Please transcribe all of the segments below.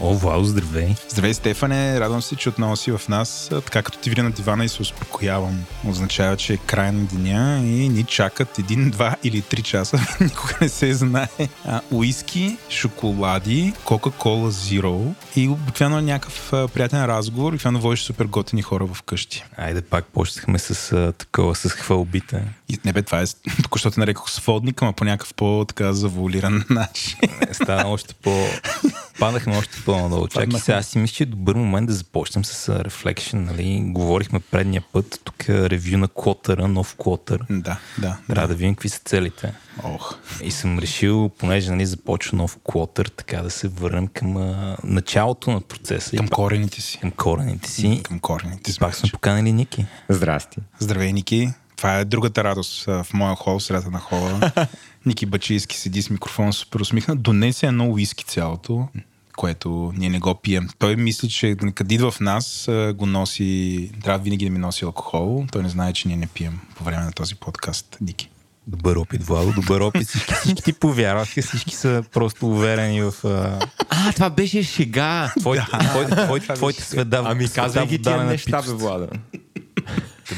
О, вау, здравей. Здравей, Стефане. Радвам се, че отново си в нас. Така като ти видя на дивана и се успокоявам. Означава, че е край на деня и ни чакат един, два или три часа. Никога не се знае. А, уиски, шоколади, Кока-Кола Zero и обикновено някакъв а, приятен разговор. И обикновено водиш супер готини хора вкъщи. Айде пак почнахме с а, такова, с хвалбите. И, не бе, това е току-що те нарекох сводник, ама по някакъв по-така завуалиран начин. Стана още по... Паднахме още по-надолу. Чакай сега, аз си мисля, че е добър момент да започнем с Reflection. Нали? Говорихме предния път, тук е ревю на Клотъра, нов Клотър. Да, да. Трябва да видим какви са целите. Ох. И съм решил, понеже нали, започва нов Клотър, така да се върнем към а, началото на процеса. Към и, корените си. към корените си. Към корените си. Пак сме поканали Ники. Здрасти. Здравей, Ники. Това е другата радост в моя хол, средата на хола. Ники Бачийски седи с микрофон супер усмихнат. Донесе едно уиски цялото, което ние не го пием. Той мисли, че къде идва в нас, го носи, трябва винаги да ми носи алкохол. Той не знае, че ние не пием по време на този подкаст. Ники. Добър опит, Владо, добър опит. Всички, всички ти повярваха, всички са просто уверени в а, А, това беше шега. твоите, твоите, твоите, твоите сведа. Ами казвай ги тия неща, бе, пипсата.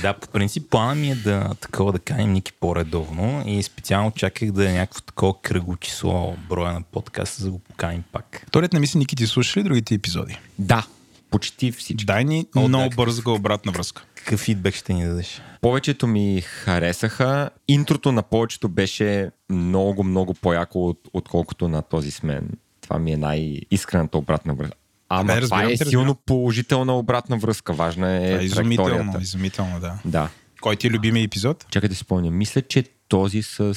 Да, по принцип плана ми е да такова да каним Ники по-редовно и специално чаках да е някакво такова кръгло число броя на подкаста, за да го поканим пак. Вторият не мисли, Ники, ти слушаш ли другите епизоди? Да, почти всички. Дай ни О, много да, бърза обратна връзка. Какъв фидбек ще ни дадеш? Повечето ми харесаха. Интрото на повечето беше много, много по-яко, от, отколкото на този с мен. Това ми е най-искрената обратна връзка. Ама Абе, това е те, силно разбирам. положителна обратна връзка. Важна е, Това е изумително, изумително, да. Да. Кой ти е любимия епизод? Чакай да си спомня. Мисля, че този с...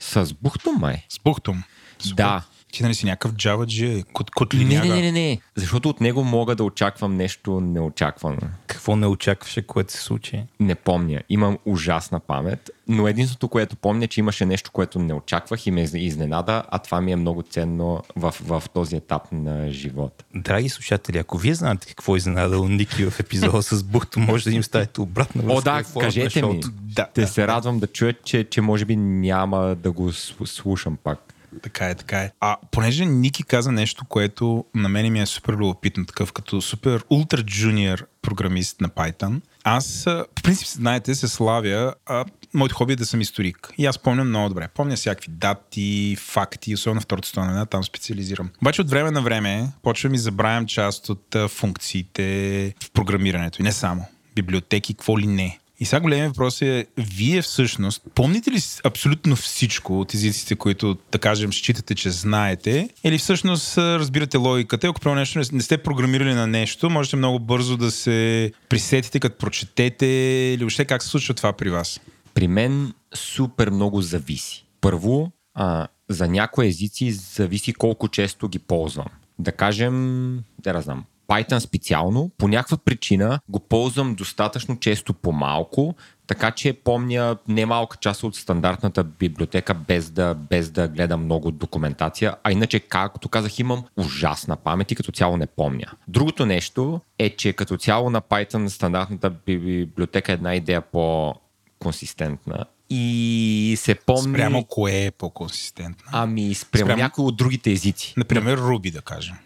С Бухто май. С. Супер. Да. Ти нали си някакъв джаваджи, кот, Не, котлиняга. не, не, не, не. Защото от него мога да очаквам нещо неочаквано. Какво не очакваше, което се случи? Не помня. Имам ужасна памет, но единството, което помня, че имаше нещо, което не очаквах и ме изненада, а това ми е много ценно в, в този етап на живота. Драги слушатели, ако вие знаете какво е изненадало Ники в епизода с Бухто, може да им ставите обратна О, да, на кажете ми. Да, Те да, се радвам да чуят, че, че може би няма да го слушам пак. Така е, така е. А понеже Ники каза нещо, което на мен ми е супер любопитно, такъв като супер ултра джуниор програмист на Python, аз, по принцип, знаете, се славя, а, моето хоби е да съм историк. И аз помня много добре. Помня всякакви дати, факти, особено втората страна, там специализирам. Обаче от време на време почвам и забравям част от функциите в програмирането. И не само. Библиотеки, какво ли не. И сега големият въпрос е, вие всъщност, помните ли абсолютно всичко от езиците, които, да кажем, считате, че знаете, или всъщност разбирате логиката? Ако правилно нещо не, сте програмирали на нещо, можете много бързо да се присетите, като прочетете, или въобще как се случва това при вас? При мен супер много зависи. Първо, а, за някои езици зависи колко често ги ползвам. Да кажем, да знам, Python специално, по някаква причина го ползвам достатъчно често по-малко, така че помня немалка част от стандартната библиотека без да, без да гледам много документация, а иначе, както казах, имам ужасна памет и като цяло не помня. Другото нещо е, че като цяло на Python стандартната библиотека е една идея по консистентна и се помни... Спрямо кое е по-консистентно? Ами, спрямо, Спрямо- някои от другите езици. Например, Руби, да кажем.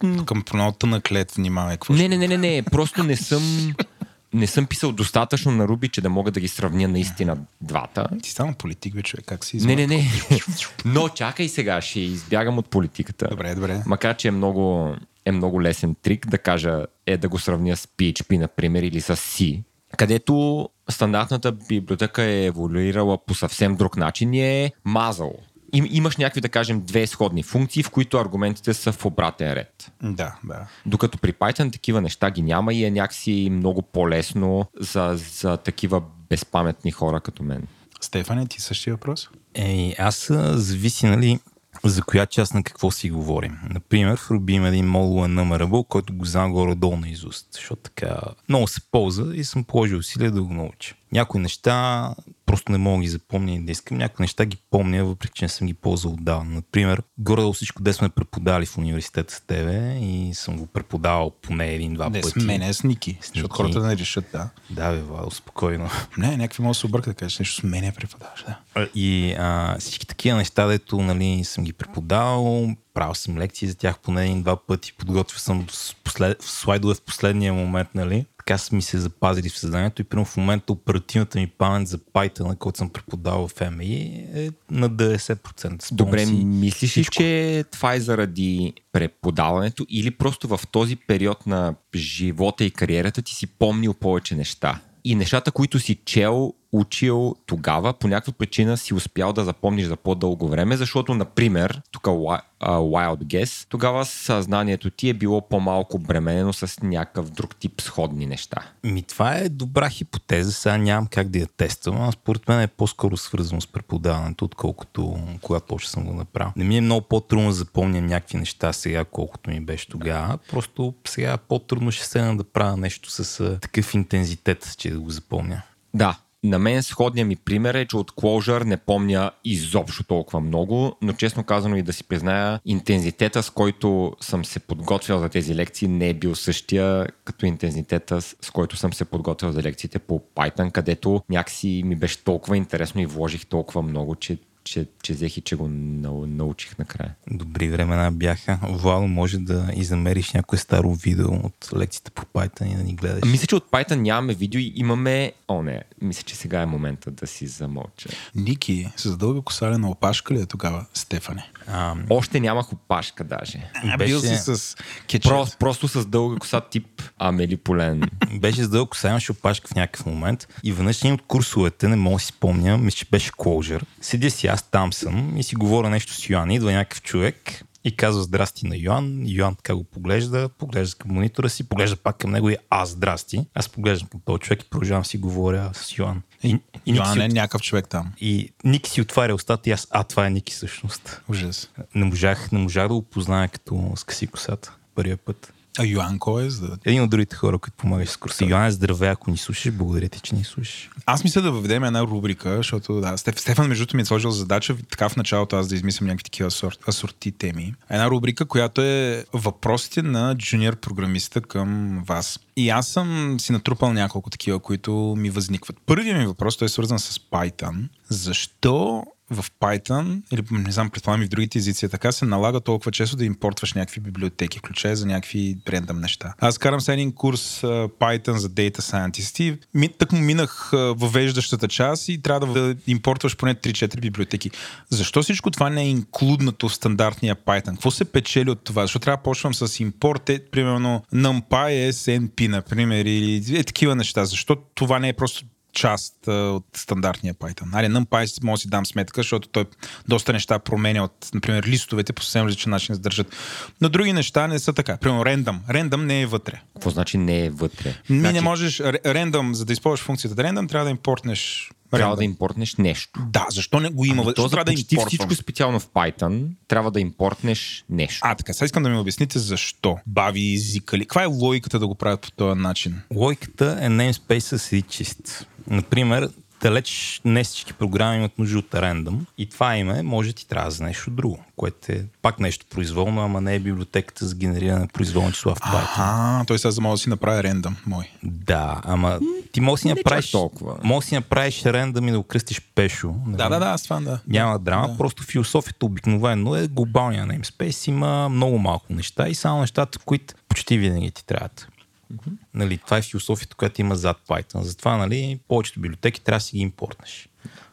Към много тънък лед, внимавай. Какво Не, не, не, не, не. Просто не съм, не съм писал достатъчно на Руби, че да мога да ги сравня наистина двата. Ти стана политик, бе, човек. Как си Не, измъква? не, не. Но чакай сега, ще избягам от политиката. Добре, добре. Макар, че е много, е много лесен трик да кажа е да го сравня с PHP, например, или с C, където стандартната библиотека е еволюирала по съвсем друг начин и е мазал. Им, имаш някакви, да кажем, две сходни функции, в които аргументите са в обратен ред. Да, да. Докато при Python такива неща ги няма и е някакси много по-лесно за, за такива безпаметни хора като мен. Стефане, ти същия въпрос? Ей, аз зависи, нали, за коя част на какво си говорим. Например, в Ruby има един модул enumerable, който го знам горе-долу на изуст, защото така много се ползва и съм положил усилия да го науча. Някои неща просто не мога да ги запомня и да искам. Някои неща ги помня, въпреки че не съм ги ползвал отдавна. Например, горе всичко, де сме преподали в университета с тебе и съм го преподавал поне един-два Не, пъти. с мене, с Ники. С Защото Ники. хората не решат, да. Да, бе, Владо, спокойно. Не, някакви може да се обърка да кажеш нещо с мене преподаваш, да. И а, всички такива неща, дето нали, съм ги преподавал, правил съм лекции за тях поне един-два пъти, подготвил съм с послед... слайдове в последния момент, нали? Така са ми се запазили в съзнанието и примерно в момента оперативната ми памет за Python, който съм преподавал в MI, е на 90%. Спомням Добре, си мислиш ли, че това е заради преподаването или просто в този период на живота и кариерата ти си помнил повече неща? И нещата, които си чел, учил тогава, по някаква причина си успял да запомниш за по-дълго време, защото, например, тук Wild Guess, тогава съзнанието ти е било по-малко бременено с някакъв друг тип сходни неща. Ми, това е добра хипотеза, сега нямам как да я тествам, а според мен е по-скоро свързано с преподаването, отколкото когато още съм го направил. Не ми е много по-трудно да запомня някакви неща сега, колкото ми беше тогава. Просто сега по-трудно ще седна да правя нещо с такъв интензитет, че да го запомня. Да, на мен сходния ми пример е, че от Clojure не помня изобщо толкова много, но честно казано и да си призная, интензитета с който съм се подготвил за тези лекции не е бил същия като интензитета с който съм се подготвил за лекциите по Python, където някакси ми беше толкова интересно и вложих толкова много, че, че, че взех и че го нау- научих накрая. Добри времена бяха. Вало, може да изамериш някое старо видео от лекциите по Python и да ни гледаш. Мисля, че от Python нямаме видео и имаме... О, не, мисля, че сега е момента да си замълча. Ники с дълга косалена опашка ли е тогава, Стефане? А, Още нямах опашка даже. А, Беше- бил си с. Просто, просто с дълга коса тип Амели Полен. беше с дълго коса, имаше опашка в някакъв момент и веднъж един от курсовете, не мога да си спомня, мисля, че беше Clojure. Седя си, аз там съм и си говоря нещо с Йоан. Идва някакъв човек и казва здрасти на Йоан. Йоан така го поглежда, поглежда към монитора си, поглежда пак към него и аз здрасти. Аз поглеждам към този човек и продължавам си говоря с Йоан. И, и, Йоан си, е някакъв човек там. и Ники си отваря устата и аз, а това е Ники всъщност. Ужас. Не можах, не можах да го позная като скъси косата първия път. А Йоан кой е? За да... Един от другите хора, които помагаш с курса. Йоан, здравей, ако ни слушаш, благодаря ти, че ни слушаш. Аз мисля да въведем една рубрика, защото да, Стеф, Стефан между другото ми е сложил задача така в началото аз да измислям някакви такива сорт, асорти теми. Една рубрика, която е въпросите на джуниор програмиста към вас. И аз съм си натрупал няколко такива, които ми възникват. Първият ми въпрос, той е свързан с Python. Защо в Python, или не знам, предполагам и в другите езици, е така се налага толкова често да импортваш някакви библиотеки, включая за някакви рендъм неща. Аз карам сега един курс Python за Data Scientist и ми, так му минах въвеждащата част и трябва да импортваш поне 3-4 библиотеки. Защо всичко това не е инклюднато в стандартния Python? Какво се печели от това? Защо трябва да почвам с импорт, е, примерно NumPy SNP, например, или е, такива неща? Защо това не е просто част от стандартния Python. Али, NumPy може да си дам сметка, защото той доста неща променя от, например, листовете по съвсем различен начин се държат. Но други неща не са така. Примерно, random. Random не е вътре. Какво значи не е вътре? Ми значи, не можеш, random, за да използваш функцията random, трябва да импортнеш трябва да импортнеш нещо. Да, защо не го има? Ами Защо за трябва да импортвам? всичко специално в Python трябва да импортнеш нещо. А, така, сега искам да ми обясните защо бави езика ли. Каква е логиката да го правят по този начин? Логиката е namespace си чист. Например, далеч не всички програми имат нужда от рендъм и това име може да ти трябва за нещо друго, което е пак нещо произволно, ама не е библиотеката за генериране на произволни числа в Python. А, той сега мога да си направя рендъм мой. Да, ама ти може да си направиш толкова. Може си направиш рендъм и да го кръстиш пешо. нали? Да, да, да, аз това да. Няма драма, да. просто философията обикновено е глобалния namespace. Има много малко неща и само нещата, които почти винаги ти трябват. Mm-hmm. Нали, това е философията, която има зад Python. Затова нали, повечето библиотеки трябва да си ги импортнеш.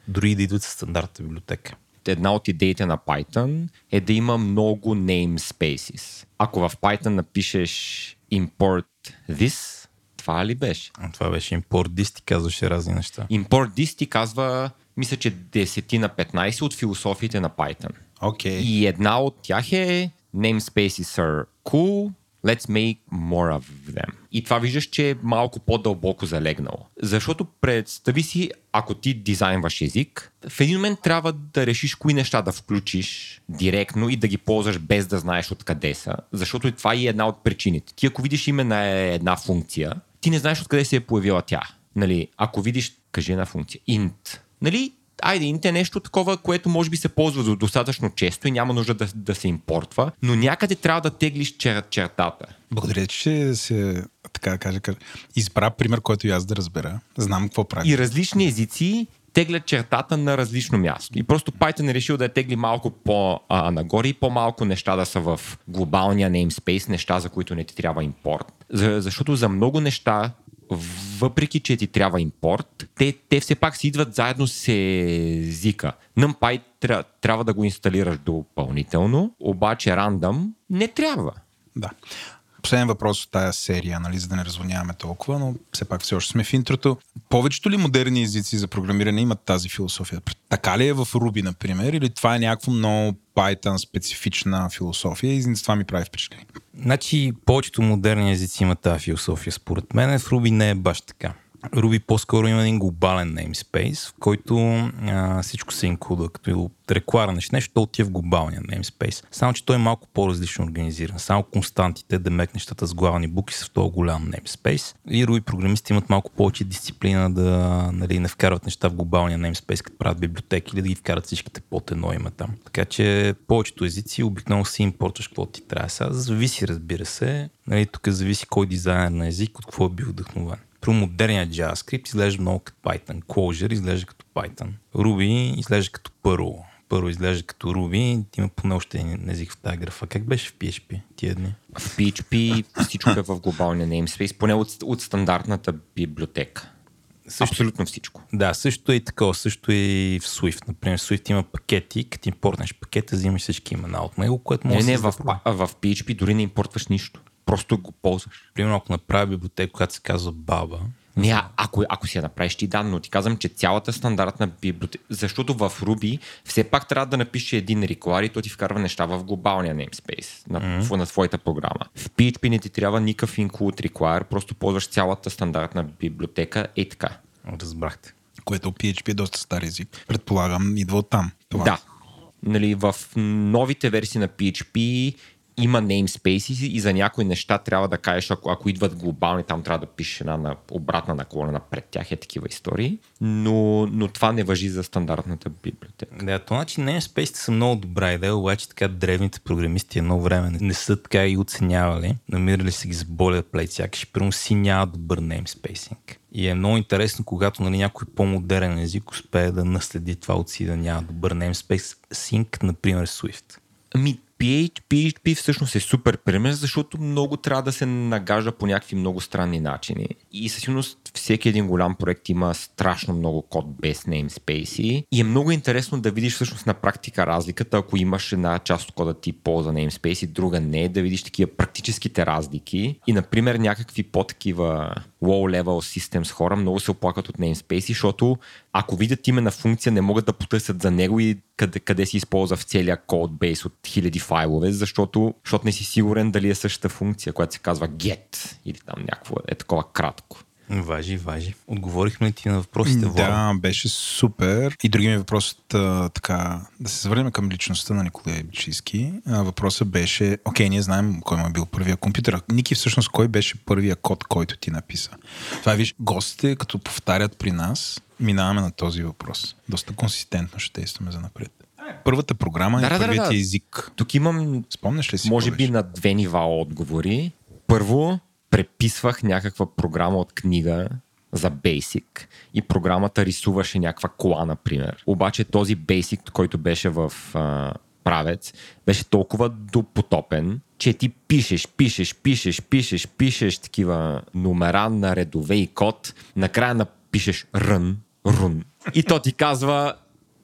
Дори да идват със стандартната библиотека. Една от идеите на Python е да има много namespaces. Ако в Python напишеш import this, това ли беше? Това беше import this, ти казваше разни неща. Import this ти казва, мисля, че 10 на 15 от философиите на Python. Окей. И една от тях е namespaces are cool, let's make more of them. И това виждаш, че е малко по-дълбоко залегнало. Защото представи си, ако ти дизайнваш език, в един момент трябва да решиш кои неща да включиш директно и да ги ползваш без да знаеш откъде са. Защото това е една от причините. Ти ако видиш име на една функция, ти не знаеш откъде се е появила тя. Нали, ако видиш, кажи една функция, int, Нали, айде, int е нещо такова, което може би се ползва достатъчно често и няма нужда да, да се импортва, но някъде трябва да теглиш чер, чертата. Благодаря, че се, така да кажа, избра пример, който и аз да разбера. Знам какво прави. И различни езици теглят чертата на различно място. И просто Python е решил да я тегли малко по-нагоре и по-малко неща да са в глобалния namespace, неща, за които не ти трябва импорт. За, защото за много неща въпреки, че ти трябва импорт, те, те все пак си идват заедно с езика. NumPy тря, трябва да го инсталираш допълнително, обаче рандъм не трябва. Да. Последен въпрос от тая серия, нали, за да не развоняваме толкова, но все пак все още сме в интрото. Повечето ли модерни езици за програмиране имат тази философия? Така ли е в Ruby, например, или това е някакво много Python специфична философия и това ми прави впечатление? Значи, повечето модерни езици имат тази философия. Според мен в Ruby не е баш така. Ruby по-скоро има един глобален namespace, в който а, всичко се инклюда, като рекварнеш нещо, то отива в глобалния namespace. Само, че той е малко по-различно организиран. Само константите, да мек нещата с главни буки са в този голям namespace. И Ruby програмисти имат малко повече дисциплина да нали, не вкарват неща в глобалния namespace, като правят библиотеки или да ги вкарат всичките под едно име там. Така че повечето езици обикновено си импортваш какво ти трябва. Сега зависи, разбира се. Нали, тук зависи кой дизайнер на език, от какво е бил вдъхновен. Про модерния JavaScript изглежда много като Python. Clojure изглежда като Python. Ruby изглежда като Perl. Първо изглежда като Ruby, има поне още един език в тази графа. Как беше в PHP тия дни? В PHP всичко е в глобалния namespace, поне от, от стандартната библиотека. Също, Абсолютно всичко. Да, също е и такова, също е и в Swift. Например, в Swift има пакети, като импортнеш пакета, взимаш всички имена от него, което може не, не, в, в PHP дори не импортваш нищо просто го ползваш. Примерно, ако направя библиотека, която се казва Баба, не, а, ако, ако си я направиш ти да, но ти казвам, че цялата стандартна библиотека, защото в Ruby все пак трябва да напише един require и то ти вкарва неща в глобалния namespace на, mm-hmm. на твоята програма. В PHP не ти трябва никакъв include require, просто ползваш цялата стандартна библиотека и така. Разбрахте. Което PHP е доста стар език. Предполагам, идва от там. Това. Да. Нали, в новите версии на PHP има namespaces и за някои неща трябва да кажеш, ако, ако идват глобални, там трябва да пишеш една на обратна наклонена пред тях е такива истории, но, но това не въжи за стандартната библиотека. Да, то значи namespaces са много добра идея, обаче така древните програмисти едно време не, не са така и оценявали, намирали се ги с плейт, сякаш първо си няма добър namespacing. И е много интересно, когато нали, някой по-модерен език успее да наследи това от си да няма добър namespace sync, например Swift. Ами, PHP всъщност е супер пример, защото много трябва да се нагажда по някакви много странни начини. И със сигурност всеки един голям проект има страшно много код без namespace и е много интересно да видиш всъщност на практика разликата, ако имаш една част от кода ти полза namespace и друга не, да видиш такива практическите разлики и например някакви по-такива low-level systems хора много се оплакват от namespace, защото ако видят име на функция, не могат да потърсят за него и къде, къде се използва в целия кодбейс от хиляди файлове, защото, защото не си сигурен дали е същата функция, която се казва get или там някакво е такова кратко. Важи, важи. Отговорихме ли ти на въпросите, Влад? Да, беше супер. И други ми въпрос, така, да се завърнем към личността на Николай Бичийски. Въпросът беше, окей, ние знаем кой му е бил първия компютър. Ники, всъщност, кой беше първия код, който ти написа? Това виж, гостите, като повтарят при нас, минаваме на този въпрос. Доста консистентно ще действаме за напред. Първата програма да, е да, първият да, да. език. Тук имам, Спомняш ли си? Може би на две нива отговори. Първо, преписвах някаква програма от книга за Basic и програмата рисуваше някаква кола, например. Обаче този Basic, който беше в а, правец, беше толкова допотопен, че ти пишеш, пишеш, пишеш, пишеш, пишеш такива номера на редове и код, накрая напишеш рън, рун. И то ти казва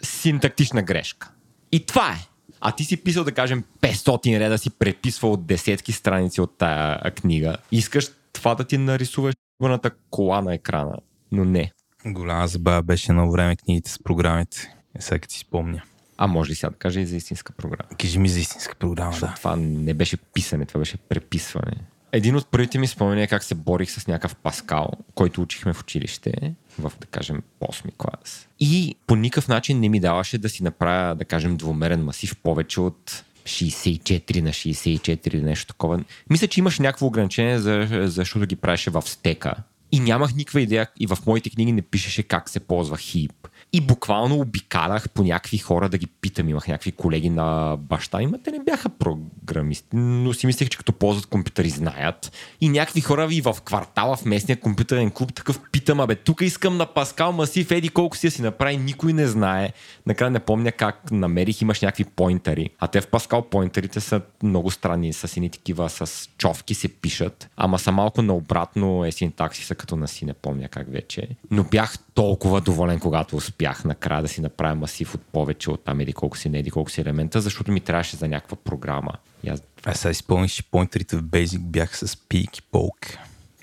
синтактична грешка. И това е. А ти си писал, да кажем, 500 реда, си преписвал десетки страници от тая книга. Искаш това да ти нарисуваш горната кола на екрана, но не. Голяма забава беше едно време книгите с програмите. Е, сега ти спомня. А може ли сега да кажа и за истинска програма? Кажи ми за истинска програма, Защото да. Това не беше писане, това беше преписване. Един от първите ми спомени е как се борих с някакъв Паскал, който учихме в училище, в, да кажем, 8 клас. И по никакъв начин не ми даваше да си направя, да кажем, двумерен масив повече от 64 на 64 или нещо такова. Мисля, че имаш някакво ограничение, за, защото ги правеше в стека. И нямах никаква идея и в моите книги не пишеше как се ползва хип. И буквално обикалях по някакви хора да ги питам. Имах някакви колеги на баща им, те не бяха програмисти, но си мислех, че като ползват компютъри знаят. И някакви хора ви в квартала, в местния компютърен клуб, такъв питам, абе, тук искам на Паскал Масив, еди колко си я си направи, никой не знае. Накрая не помня как намерих, имаш някакви поинтери. А те в Паскал поинтерите са много странни, с сини такива, с човки се пишат, ама са малко наобратно е синтакси са като на си, не помня как вече. Но бях толкова доволен, когато успях накрая да си направя масив от повече от там еди колко си, не еди колко си елемента, защото ми трябваше за някаква програма. И аз... А сега изпълниш, че поинтерите в Basic бяха с пик и полк.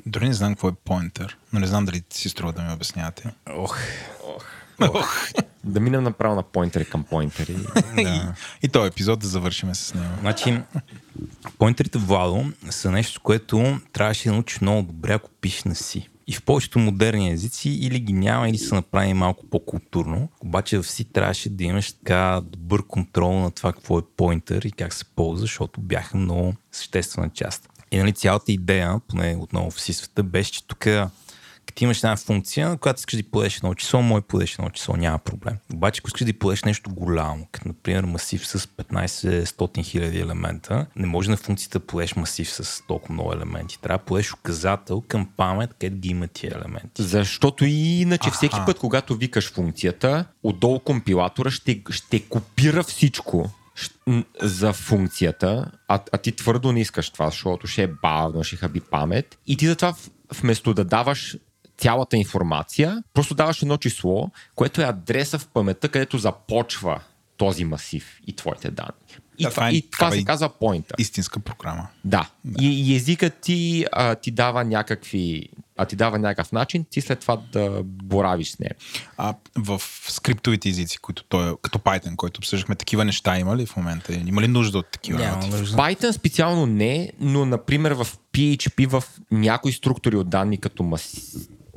Дори не знам какво е поинтер, но не знам дали си струва да ми обяснявате. Ох, Да минем направо на поинтери към поинтери. и, и този епизод да завършим с него. Значи, поинтерите Владо са нещо, което трябваше да научиш много добре, ако пишеш на си. И в повечето модерни езици или ги няма, или са направени малко по-културно. Обаче в си трябваше да имаш така добър контрол на това какво е поинтер и как се ползва, защото бяха много съществена част. И нали, цялата идея, поне отново в си света, беше, че тук като имаш една функция, която искаш да подеш едно число, да подеш едно число, няма проблем. Обаче, ако искаш да подеш нещо голямо, като например масив с 15-100 хиляди елемента, не може на функцията да подеш масив с толкова много елементи. Трябва да подеш указател към памет, където ги има тия елементи. Защото иначе всеки път, когато викаш функцията, отдолу компилатора ще, ще копира всичко за функцията, а, а ти твърдо не искаш това, защото ще е бавно, ще хаби памет. И ти затова вместо да даваш цялата информация, просто даваш едно число, което е адреса в паметта, където започва този масив и твоите данни. И, Да, това, това е- и това такава се и- казва поинта. Истинска програма. Да. И, и езикът ти, а, ти дава някакви а ти дава някакъв начин, ти след това да боравиш с нея. А в скриптовите езици, които той, е- като Python, който обсъждахме, такива неща има ли в момента? Има ли нужда от такива? Няма работи? нужда. Python специално не, но например в PHP в някои структури от данни като маси...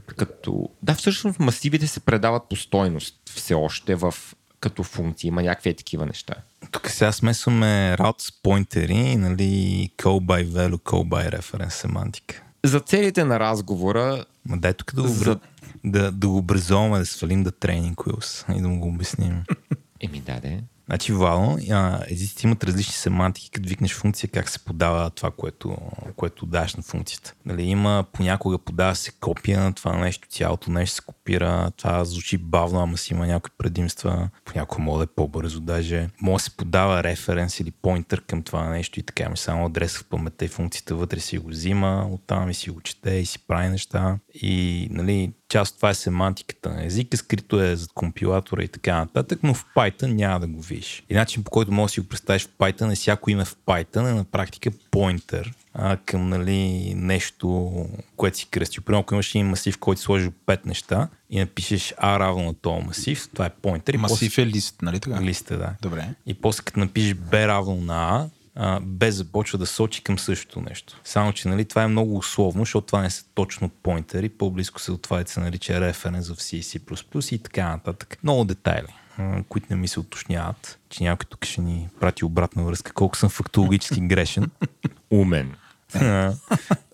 като... Да, всъщност масивите се предават по стойност все още в като функции. Има някакви такива неща. Тук сега смесваме route с поинтери, нали, call by value, call by reference семантика. За целите на разговора, Ма дай тук да го, За... да, да го образуваме, да свалим да тренинг wheels и да му го обясним. еми да, да. Значи, Вало, а, езиците имат различни семантики, като викнеш функция, как се подава това, което, което даваш на функцията. Нали, има понякога подава се копия на това нещо, цялото нещо се копира, това звучи бавно, ама си има някои предимства, понякога може да е по-бързо даже. Може да се подава референс или поинтер към това нещо и така, ми само адреса в паметта и функцията вътре си го взима, оттам и си го чете и си прави неща. И нали, част това е семантиката на езика, скрито е зад компилатора и така нататък, но в Python няма да го видиш. И начин по който можеш да си го представиш в Python е всяко име в Python е на практика поинтер а, към нали, нещо, което си кръстил. Примерно, ако имаш един масив, който си сложил пет неща и напишеш А равно на този масив, това е и Масив е лист, нали така? после... Листа, да. Добре. И после като напишеш Б равно на А, а, Б започва да сочи към същото нещо. Само, че нали, това е много условно, защото това не са точно поинтери, по-близко се до това и се нарича референс в C, C++ и така нататък. Много детайли, които не ми се уточняват, че някой тук ще ни прати обратна връзка, колко съм фактологически грешен. Умен.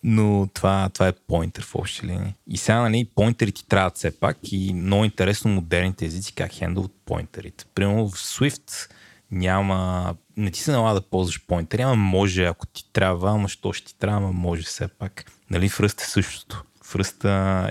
Но това, това е поинтер в общи линии. И сега, нали, поинтерите трябват все пак и много интересно модерните езици как хендълват поинтерите. Примерно в Swift няма... Не ти се налага да ползваш поинтери, ама може, ако ти трябва, ама що ще ти трябва, ама може все пак. Нали, в Rust е същото. В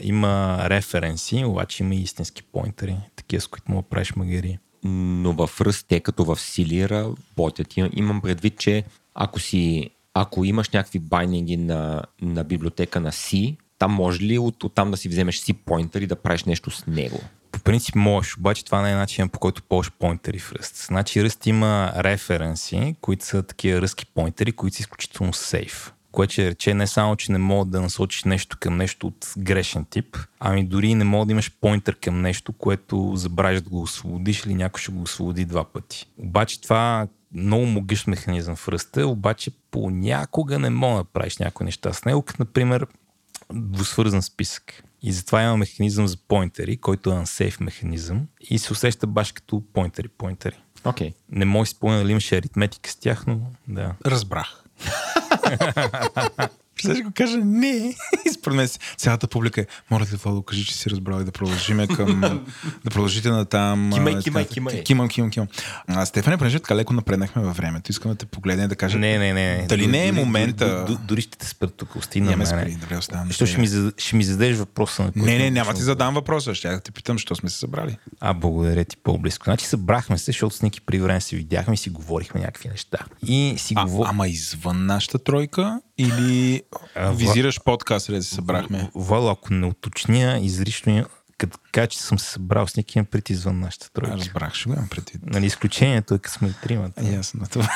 има референси, обаче има и истински поинтери, такива с които да правиш магери. но в Rust, те като в Сили работят. Им- Имам предвид, че ако си ако имаш някакви байнинги на, на библиотека на C, там може ли от, от там да си вземеш C поинтер и да правиш нещо с него? Принцип можеш, обаче това не е начин по който ползваш поинтери в Rust. Значи Rust има референси, които са такива ръски поинтери, които са изключително сейф. Което ще рече не само, че не мога да насочиш нещо към нещо от грешен тип, ами дори не мога да имаш поинтер към нещо, което забравиш да го освободиш или някой ще го освободи два пъти. Обаче това много могъщ механизъм в ръста, обаче понякога не мога да правиш някои неща с него, като например двусвързан списък. И затова има механизъм за поинтери, който е unsafe механизъм и се усеща баш като поинтери, поинтери. Окей. Okay. Не мога спомня дали имаше аритметика с тях, но да. Разбрах. Ще го кажа не. И според мен цялата публика е, моля те, Владо, кажи, че си разбрал и да продължиме към, да продължите на там. Кимай, кимай, кимай. Кимам, кимам, кимам. А, Стефане, понеже така леко напреднахме във времето, искам да те погледне и да кажа. Не, не, не. Дали не е момента- Дори, ще те спра тук, ости на Няма спри, добре, оставам. Що ще ми, зад- ще ми зададеш въпроса на. Не, не, няма ти задам въпроса. Ще да те питам, що сме се събрали. А, благодаря ти по-близко. Значи събрахме се, защото с Ники при време се видяхме и си говорихме някакви неща. И си А, говорихме... ама извън нашата тройка или А, визираш подкаст, където се събрахме? Вало, ако не уточня изрично, като кажа, че съм се събрал с имам пред извън нашата тройка. Разбрах, ще го имам предвид. Нали, изключението е, като сме тримата. Ясно, това.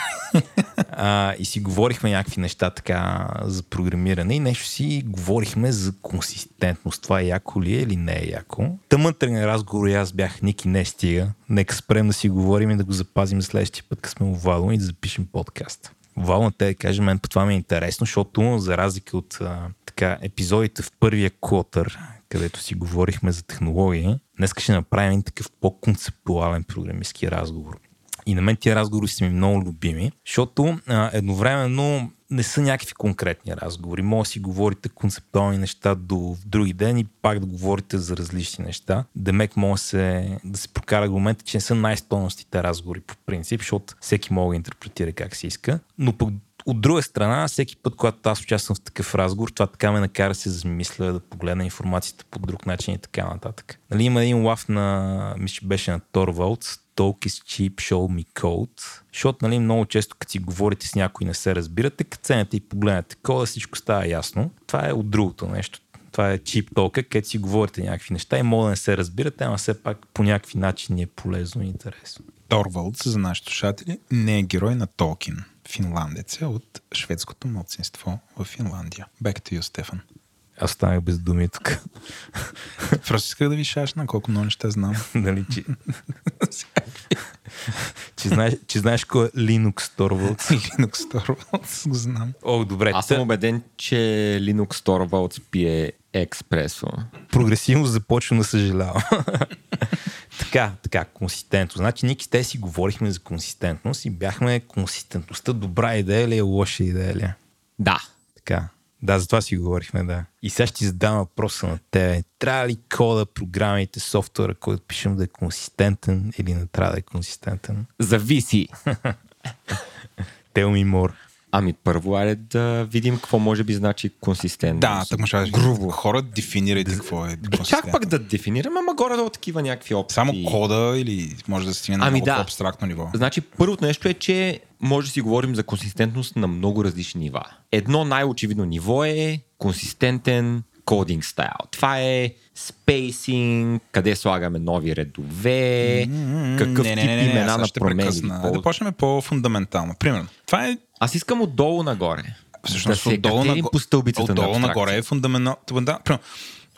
А, и си говорихме някакви неща така за програмиране и нещо си говорихме за консистентност. Това е яко ли е или не е яко. Тъмън тръгна разговор и аз бях Ники не стига. Нека спрем да си говорим и да го запазим за следващия път, като сме у Вало и да запишем подкаст. Вало на те да каже, мен по това ми е интересно, защото за разлика от а, така, епизодите в първия квотър, където си говорихме за технологии, днес ще направим такъв по-концептуален програмистски разговор. И на мен тия разговори са ми много любими, защото а, едновременно не са някакви конкретни разговори. Може да си говорите концептуални неща до други ден и пак да говорите за различни неща. Демек може се, да се прокара аргумента, че не са най-стойностите разговори по принцип, защото всеки може да интерпретира как си иска. Но пък от друга страна, всеки път, когато аз участвам в такъв разговор, това така ме накара да се замисля, да погледна информацията по друг начин и така нататък. Нали, има един лав на, мисля, беше на Torvalds, Talk is cheap, show me code. Защото нали, много често, като си говорите с някой не се разбирате, като ценете и погледнете кода, всичко става ясно. Това е от другото нещо. Това е чип толка, където си говорите някакви неща и мога да не се разбирате, ама все пак по някакви начини е полезно и интересно. Торвалдс, за нашите слушатели, не е герой на Толкин. Финландец е от шведското младсинство в Финландия. Back to you, Стефан. Аз останах без думи тук. Просто исках да ви шашна колко много неща знам. нали, че... че, знаеш, че знаеш кой е Linux Torvalds. Linux Torvalds го знам. О, добре. Аз съм убеден, че Linux Torvalds пие експресо. прогресивно започвам да съжалявам. така, така, консистентност. Значи, Ники, те си говорихме за консистентност и бяхме консистентността добра идея ли е, лоша идея ли е? Да. Така. Да, за това си говорихме, да. И сега ще ти задам въпроса на тебе. Трябва ли кода, програмите, софтуера, който пишем да е консистентен или не трябва да е консистентен? Зависи. Tell me more. Ами първо, айде да видим какво може би значи консистентност. Да, так ще Грубо. Хора, дефинирайте какво е Чак пак да дефинираме, ама горе да такива някакви опции. Само кода или може да стигне на Ами много да. по-абстрактно ниво? Значи, първото нещо е, че може да си говорим за консистентност на много различни нива. Едно най-очевидно ниво е консистентен кодинг стайл. Това е спейсинг, къде слагаме нови редове, какъв не, не, тип не, не, не, имена на промени. ги Да почнем по-фундаментално. Примерно, това е Аз искам отдолу нагоре. Всъщност да се отдолу, наго... по стълбицата отдолу на нагоре е фундаментално. Примерно,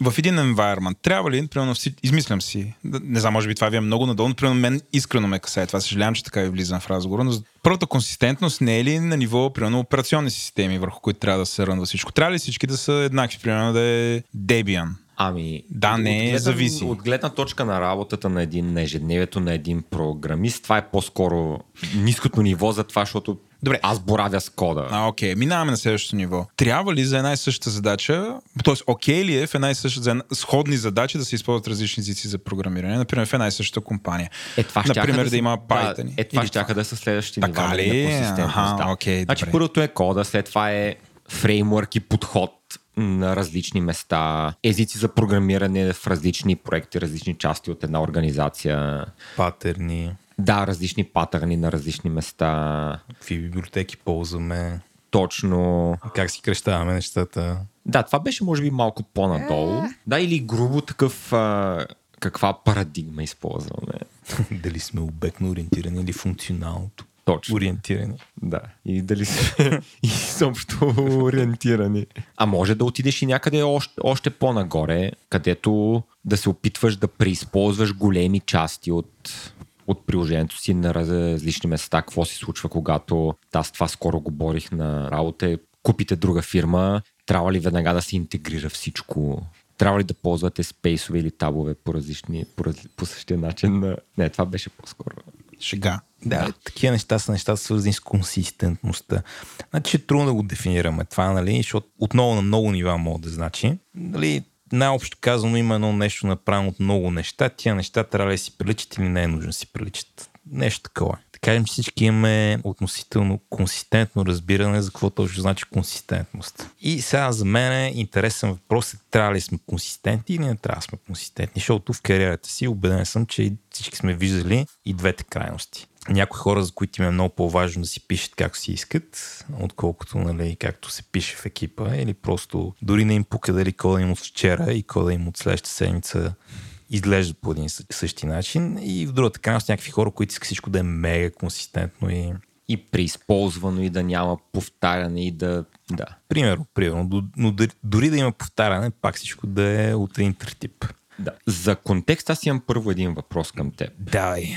в един environment трябва ли, примерно, измислям си, не знам, може би това ви е много надолу, но примерно мен искрено ме касае това. Съжалявам, че така ви влизам в разговора, но първата консистентност не е ли на ниво, примерно, операционни системи, върху които трябва да се рънва всичко? Трябва ли всички да са еднакви, примерно да е Debian? Ами, Да, не, от гледна- зависи. От гледна точка на работата на един, на ежедневието на един програмист, това е по-скоро ниското ниво за това, защото Добре. аз боравя с кода. А, окей, минаваме на следващото ниво. Трябва ли за една и съща задача, т.е. окей ли е в една и съща, за една, сходни задачи да се използват различни езици за програмиране, например в една и същата компания? Е, това Например, да, са- има Python. Да, е, това ще да са следващите Така нива ли? на консистентност. Аха, да. окей, значи първото е кода, след това е фреймворк и подход на различни места, езици за програмиране в различни проекти, различни части от една организация. Патерни, Да, различни патърни на различни места. какви библиотеки ползваме, Точно. как си кръщаваме нещата. Да, това беше може би малко по-надолу. Да, или грубо такъв а, каква парадигма използваме. Дали сме обектно ориентирани или функционалното Точно. ориентирани. Да. И дали сме изобщо ориентирани. А може да отидеш и някъде още, още по-нагоре, където да се опитваш да преизползваш големи части от, от приложението си на различни места. Какво се случва, когато аз това скоро говорих на работа, купите друга фирма, трябва ли веднага да се интегрира всичко? Трябва ли да ползвате спейсове или табове по различни, по, по същия начин? На... Не, това беше по-скоро. Шега. Да, да, такива неща са неща свързани с консистентността. Значи е трудно да го дефинираме това, нали, защото отново на много нива мога да значи. Нали, най-общо казано има едно нещо направено от много неща. Тия неща трябва да си приличат или не е нужно да си приличат. Нещо такова. Да кажем, че всички имаме относително консистентно разбиране за какво точно значи консистентност. И сега за мен е интересен въпрос е трябва ли сме консистентни или не трябва да сме консистентни, защото в кариерата си убеден съм, че всички сме виждали и двете крайности някои хора, за които им е много по-важно да си пишат както си искат, отколкото нали, както се пише в екипа, или просто дори не им пука дали кода им от вчера и кода им от следващата седмица изглежда по един същи начин. И в другата крайна с някакви хора, които искат всичко да е мега консистентно и и преизползвано и да няма повтаряне и да... да. Примерно, примерно. Но дори да има повтаряне, пак всичко да е от един тип. Да. За контекст аз имам първо един въпрос към теб. Дай.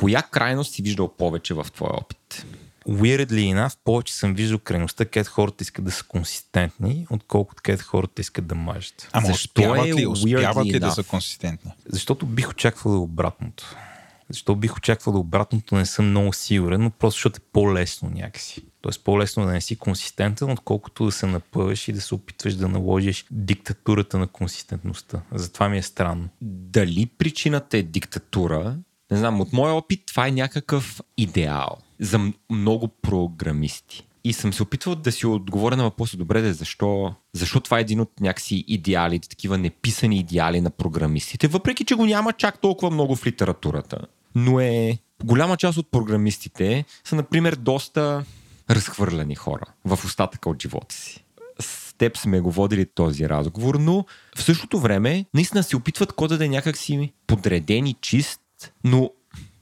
Коя крайност си виждал повече в твоя опит? Weirdly enough, повече съм виждал крайността, където хората искат да са консистентни, отколкото където хората искат да мажат. Ама Защо успяват е ли, успяват ли да са консистентни? Защото бих очаквал обратното. Защо бих очаквал обратното, не съм много сигурен, но просто защото е по-лесно някакси. Тоест по-лесно да не си консистентен, отколкото да се напъваш и да се опитваш да наложиш диктатурата на консистентността. Затова ми е странно. Дали причината е диктатура не знам, от моя опит това е някакъв идеал за много програмисти. И съм се опитвал да си отговоря на въпроса, добре, да защо, защо това е един от някакси идеалите, такива неписани идеали на програмистите, въпреки че го няма чак толкова много в литературата. Но е голяма част от програмистите са, например, доста разхвърляни хора в остатъка от живота си. С теб сме го водили този разговор, но в същото време наистина се опитват кода да е някакси подреден и чист но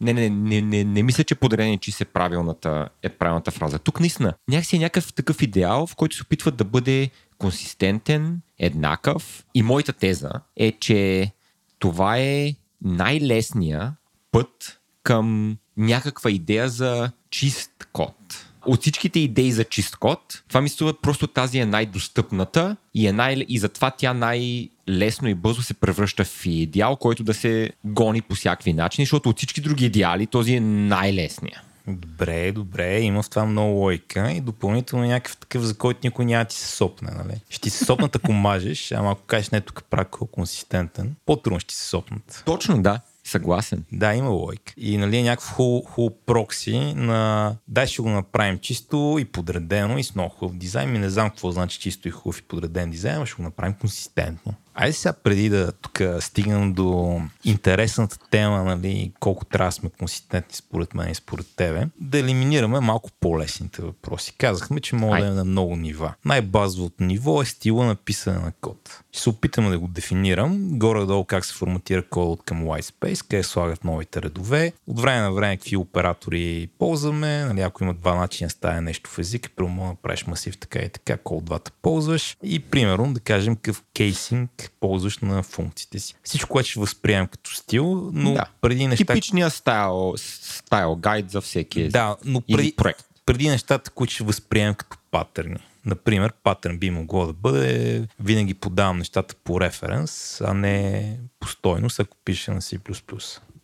не, не, не, не, не мисля, че подарение, че се правилната, е правилната фраза. Тук наистина някакси е някакъв такъв идеал, в който се опитват да бъде консистентен, еднакъв. И моята теза е, че това е най-лесния път към някаква идея за чист код от всичките идеи за чист код, това ми струва просто тази е най-достъпната и, е най- и затова тя най-лесно и бързо се превръща в идеал, който да се гони по всякакви начини, защото от всички други идеали този е най-лесния. Добре, добре, има в това много лойка и допълнително някакъв такъв, за който никой няма ти се сопне, нали? Ще ти се сопнат, ако мажеш, ама ако кажеш не тук прак консистентен, по-трудно ще ти се сопнат. Точно, да. Съгласен. Да, има лойка. И нали е някакво хубаво хуб прокси на дай ще го направим чисто и подредено и с много хубав дизайн. Ми не знам какво значи чисто и хубав и подреден дизайн, но ще го направим консистентно. Айде сега преди да тук стигнем до интересната тема, нали, колко трябва да сме консистентни според мен и според тебе, да елиминираме малко по-лесните въпроси. Казахме, че мога да е на много нива. Най-базовото ниво е стила на писане на код. Ще се опитаме да го дефинирам. Горе-долу как се форматира код от към Whitespace, къде слагат новите редове. От време на време какви оператори ползваме. Нали, ако има два начина стая нещо в език, да направиш масив така и така, кол двата ползваш. И примерно да кажем какъв кейсинг ползваш на функциите си. Всичко, което ще възприемем като стил, но да. преди неща... Типичният стайл, стайл гайд за всеки да, но преди, проект. Преди нещата, които ще възприемем като патърни. Например, патърн би могло да бъде винаги подавам нещата по референс, а не по стойност, ако пише на C++.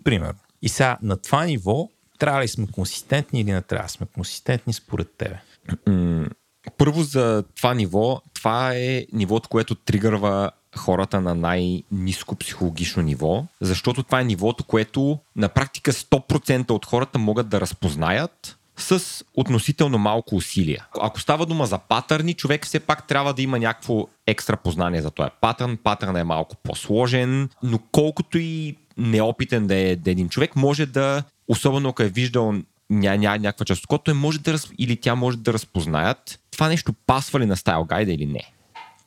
Примерно. И сега на това ниво трябва ли сме консистентни или не трябва да сме консистентни според тебе? Първо за това ниво, това е нивото, което тригърва хората на най-низко психологично ниво, защото това е нивото, което на практика 100% от хората могат да разпознаят с относително малко усилия. Ако става дума за патърни, човек все пак трябва да има някакво екстра познание за този патърн. Патърн е малко по-сложен, но колкото и неопитен да е, да е един човек, може да, особено ако е виждал ня, ня, някаква част от код, той може да, или тя може да разпознаят това нещо пасва ли на стайл гайда или не.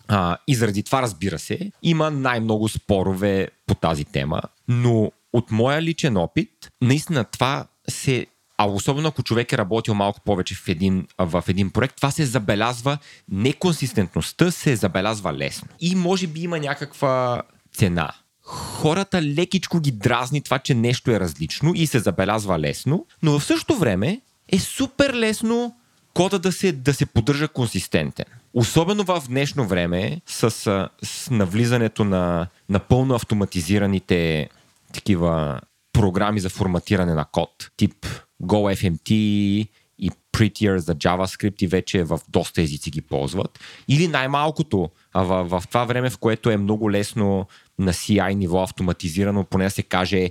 А, и заради това, разбира се, има най-много спорове по тази тема, но от моя личен опит, наистина това се а особено ако човек е работил малко повече в един, в един проект, това се забелязва, неконсистентността се забелязва лесно. И може би има някаква цена. Хората лекичко ги дразни това, че нещо е различно и се забелязва лесно, но в същото време е супер лесно кода да се, да се поддържа консистентен. Особено в днешно време с, с навлизането на напълно автоматизираните такива програми за форматиране на код, тип GoFMT и Prettier за JavaScript и вече в доста езици ги ползват. Или най-малкото, в, в това време, в което е много лесно на CI ниво автоматизирано, поне да се каже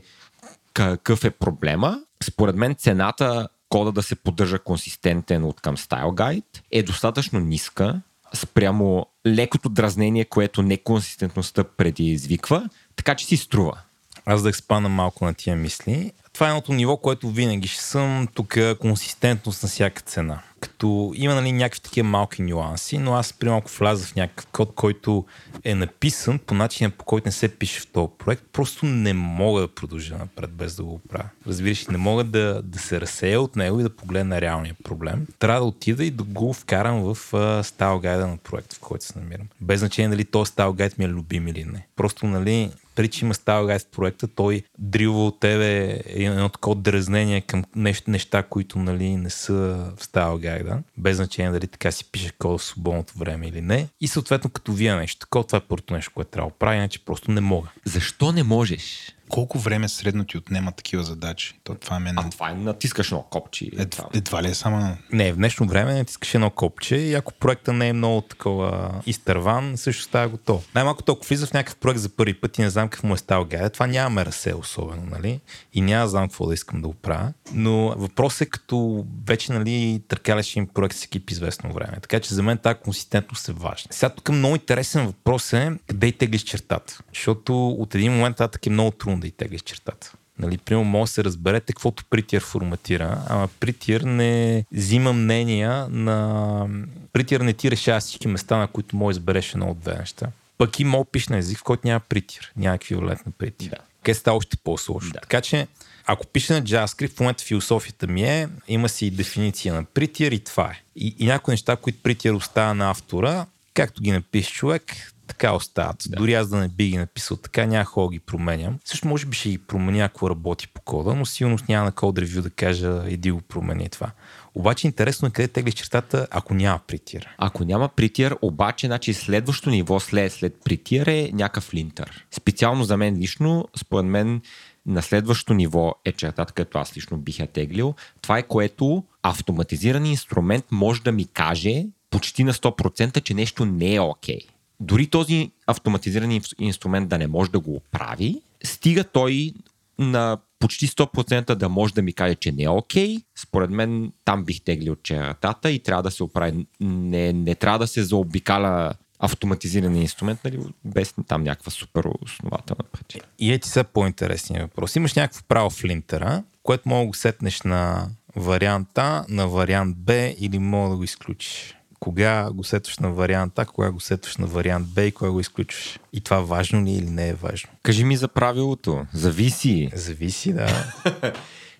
какъв е проблема, според мен цената кода да се поддържа консистентен от към Style Guide е достатъчно ниска спрямо лекото дразнение, което неконсистентността предизвиква, така че си струва. Аз да експана малко на тия мисли. Това е едното ниво, което винаги ще съм. Тук е консистентност на всяка цена. Като има нали, някакви такива малки нюанси, но аз при малко вляза в някакъв код, който е написан по начина по който не се пише в този проект. Просто не мога да продължа напред без да го правя. Разбираш, не мога да, да се разсея от него и да погледна реалния проблем. Трябва да отида и да го вкарам в стайл гайда на проект, в който се намирам. Без значение дали този стайл гайд ми е любим или не. Просто, нали, преди че има в проекта, той дрилва от тебе едно такова дразнение към неща, неща които нали, не са в става гайда, без значение дали така си пише код в свободното време или не. И съответно, като вие нещо такова, това е първото нещо, което трябва да правя, иначе просто не мога. Защо не можеш? Колко време средно ти отнема такива задачи? То, това е мен... А това е натискаш едно копче. Ед, едва ли е само... Не, в днешно време натискаш едно копче и ако проекта не е много такова изтърван, също става готов. Най-малко толкова влиза в някакъв проект за първи път и не знам какъв му е стал гайда. Това няма ме разсе особено, нали? И няма да знам какво да искам да оправя. Но въпросът е като вече, нали, търкаляш им проект с екип известно време. Така че за мен тази консистентност е важна. Сега тук много интересен въпрос е къде и теглиш чертата. Защото от един момент татък е много трудно да и теглиш чертата. Нали, примерно може да се разберете каквото Притиер форматира, ама Притиер не взима мнения на... Притиер не ти решава всички места, на които може да избереш едно от две неща. Пък има опиш на език, в който няма Притиер, няма еквивалент на Притиер. Да. Къде става още по-сложно. Да. Така че, ако пише на JavaScript, в момента философията ми е, има си дефиниция на Притиер и това е. И, и някои неща, които Притиер остава на автора, както ги напише човек, така остават. Да. Дори аз да не би ги написал така, няма хора ги променям. Също може би ще ги променя, ако работи по кода, но сигурно няма на код ревю да кажа иди го промени това. Обаче интересно е къде теглиш чертата, ако няма притир. Ако няма притир, обаче, значи следващото ниво след, след притир е някакъв линтър. Специално за мен лично, според мен, на следващото ниво е чертата, като аз лично бих я теглил. Това е което автоматизиран инструмент може да ми каже почти на 100%, че нещо не е окей. Okay дори този автоматизиран инструмент да не може да го прави, стига той на почти 100% да може да ми каже, че не е окей, според мен там бих теглил чертата и трябва да се оправи. Не, не трябва да се заобикаля автоматизиран инструмент, нали, без там някаква супер основателна причина. И е ти са по-интересния въпрос. Имаш някакво право в линтера, което мога да го сетнеш на вариант А, на вариант Б или мога да го изключиш кога го сетваш на вариант А, кога го сетваш на вариант Б и кога го изключваш. И това важно ли е или не е важно? Кажи ми за правилото. Зависи. Зависи, да.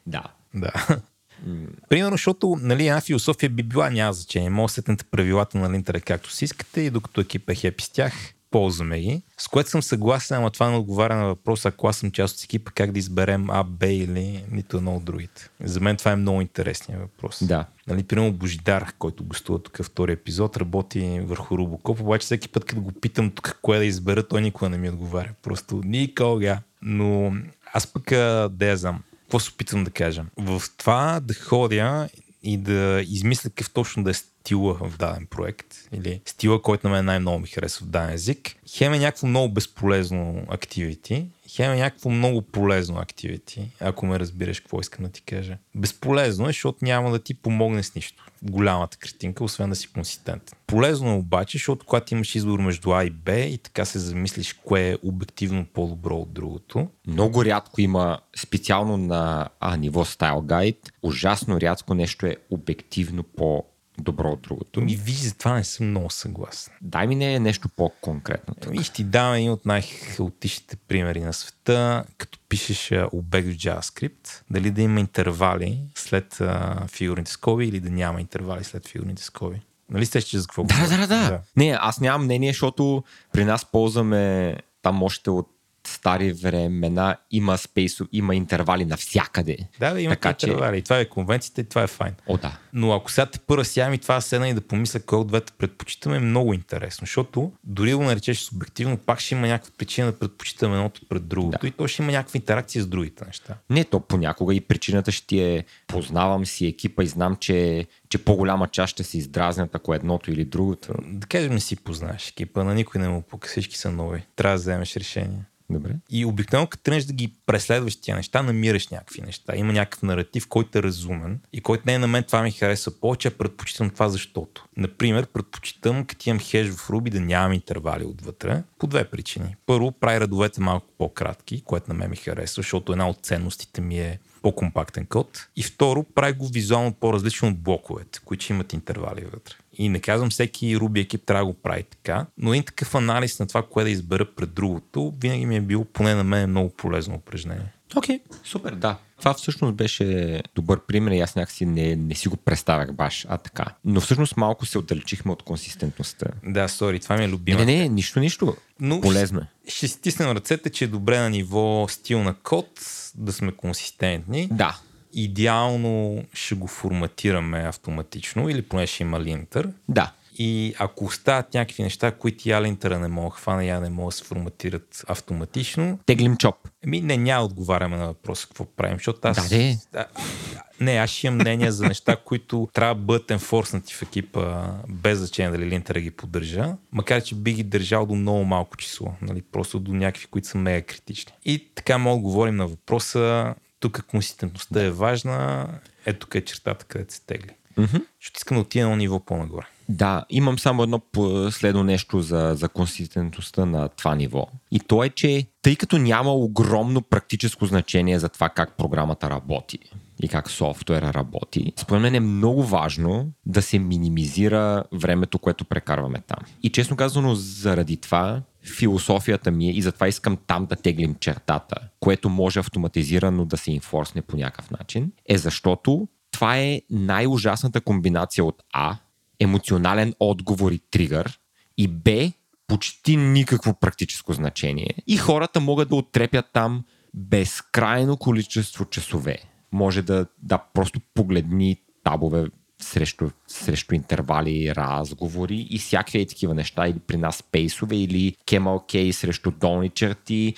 да. Да. Примерно, защото нали, една философия би била, няма значение. Може да сетнете правилата на линтера както си искате и докато екипа е хепи с тях, ползваме ги. С което съм съгласен, ама това не отговаря на въпроса, ако аз съм част от екипа, как да изберем А, Б или нито едно от другите. За мен това е много интересният въпрос. Да. Нали, примерно Божидар, който гостува тук втори епизод, работи върху Рубокоп, обаче всеки път, като го питам тук кое да избера, той никога не ми отговаря. Просто никога. Но аз пък да я знам. Какво се опитвам да кажа? В това да ходя и да измисля какъв точно да е стила в даден проект или стила, който на мен най-много ми харесва в даден език, хем е някакво много безполезно активити, хем е някакво много полезно активити, ако ме разбираш какво искам да ти кажа. Безполезно е, защото няма да ти помогне с нищо голямата картинка, освен да си консистентен. Полезно е обаче, защото когато имаш избор между А и Б и така се замислиш кое е обективно по-добро от другото. Много рядко има, специално на А ниво Style Guide, ужасно рядко нещо е обективно по добро от другото. И виж, за това не съм много съгласен. Дай ми не е нещо по-конкретно. И ще ти дам един от най-хаотичните примери на света, като пишеш обект в JavaScript, дали да има интервали след а, фигурните скоби или да няма интервали след фигурните скоби. Нали сте че за какво? Да, да, да, да. Не, аз нямам мнение, защото при нас ползваме там още от стари времена има спейсо, има интервали навсякъде. Да, да, има Така че- интервали. И това е конвенцията и това е файн. О, да. Но ако сега те първа сядам и това седна и да помисля кой от двете предпочитам е много интересно, защото дори да го наречеш субективно, пак ще има някаква причина да предпочитам едното пред другото Да. и то ще има някаква интеракция с другите неща. Не, то понякога и причината ще ти е познавам си екипа и знам, че, че по-голяма част ще се издразнят, ако едното или другото. Да кажем, не си познаеш екипа, на никой не му пука, всички са нови. Трябва да вземеш решение. Добре. И обикновено, като тръгнеш да ги преследваш тия неща, намираш някакви неща. Има някакъв наратив, който е разумен и който не е на мен това ми харесва повече, а предпочитам това защото. Например, предпочитам, като имам хеш в Ruby, да нямам интервали отвътре, по две причини. Първо, прави редовете малко по-кратки, което на мен ми харесва, защото една от ценностите ми е по-компактен код. И второ, прави го визуално по-различно от блоковете, които имат интервали вътре. И не казвам всеки Ruby екип трябва да го прави така, но един такъв анализ на това, кое да избера пред другото, винаги ми е било поне на мен много полезно упражнение. Окей, okay, супер, да. Това всъщност беше добър пример и аз някакси не, не си го представях баш, а така. Но всъщност малко се отдалечихме от консистентността. Да, сори, това ми е любима. Не, не, не, нищо, нищо. Но Полезно е. Ще, ще стиснем ръцете, че е добре на ниво стил на код, да сме консистентни. Да. Идеално ще го форматираме автоматично или поне ще има линтър. Да. И ако остават някакви неща, които я линтъра не мога да хвана, я не мога да се форматират автоматично, Теглим чоп. Еми, не, няма отговаряме на въпроса какво правим, защото аз... Да, де. А, не, аз ще имам мнение за неща, които трябва да бъдат енфорснати в екипа, без значение дали линтера ги поддържа, макар че би ги държал до много малко число, нали, просто до някакви, които са мега критични. И така мога да говорим на въпроса, тук консистентността е важна, ето тук е чертата, където се тегли. Мгм. Защото искам да отида на ниво по-нагоре. Да, имам само едно последно нещо за, за консистентността на това ниво. И то е, че тъй като няма огромно практическо значение за това как програмата работи и как софтуера работи, според мен е много важно да се минимизира времето, което прекарваме там. И честно казано, заради това философията ми е и затова искам там да теглим чертата, което може автоматизирано да се инфорсне по някакъв начин, е защото това е най-ужасната комбинация от А, емоционален отговор и тригър, и Б, почти никакво практическо значение. И хората могат да оттрепят там безкрайно количество часове. Може да, да просто погледни табове срещу, срещу интервали, разговори и всякакви такива неща, или при нас пейсове, или Camel K срещу долни черти.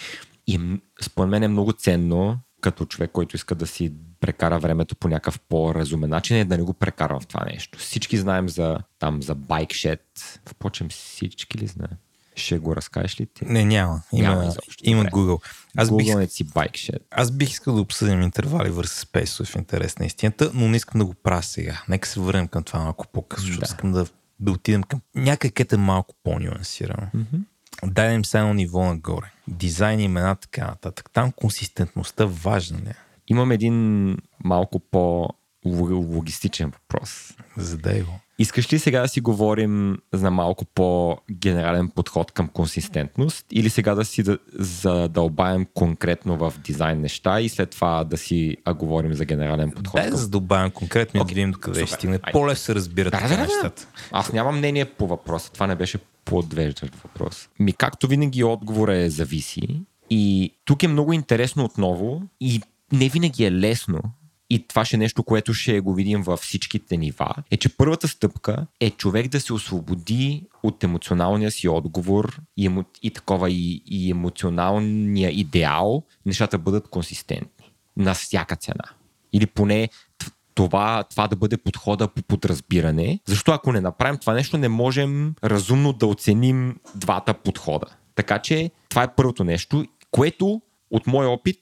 И според мен е много ценно, като човек, който иска да си прекара времето по някакъв по-разумен начин, е да не го прекарвам в това нещо. Всички знаем за, там, за BikeShed. Впрочем, всички ли знаем? Ще го разкажеш ли ти? Не, няма. Има, Няма изобщо. има Добре. Google. Аз бих, Google си BikeShed. Аз бих искал да обсъдим интервали върху Space в интерес на истината, но не искам да го правя сега. Нека се върнем към това малко по-късно, защото Да. искам да, да отидем към някъде, където е малко по-нюансирано. Дай им се едно ниво нагоре. Дизайн, имена, така нататък. Там консистентността важна не. Имам един малко по-логистичен въпрос. Задай го. Искаш ли сега да си говорим за малко по-генерален подход към консистентност или сега да си задълбаем конкретно в дизайн неща и след това да си а, говорим за генерален подход? Дай да към... задълбавим конкретно Окей, да видим докъде ще стигне. По-лесно се разбират Да, да, да, нещата. Аз нямам мнение по въпроса. Това не беше подвеждащ въпрос. Ми както винаги отговор е зависи. И тук е много интересно отново и не винаги е лесно. И това ще е нещо, което ще го видим във всичките нива, е, че първата стъпка е човек да се освободи от емоционалния си отговор и, емо, и такова и, и емоционалния идеал, нещата бъдат консистентни. На всяка цена. Или поне това, това да бъде подхода по подразбиране. Защо ако не направим това нещо, не можем разумно да оценим двата подхода. Така че това е първото нещо, което от мой опит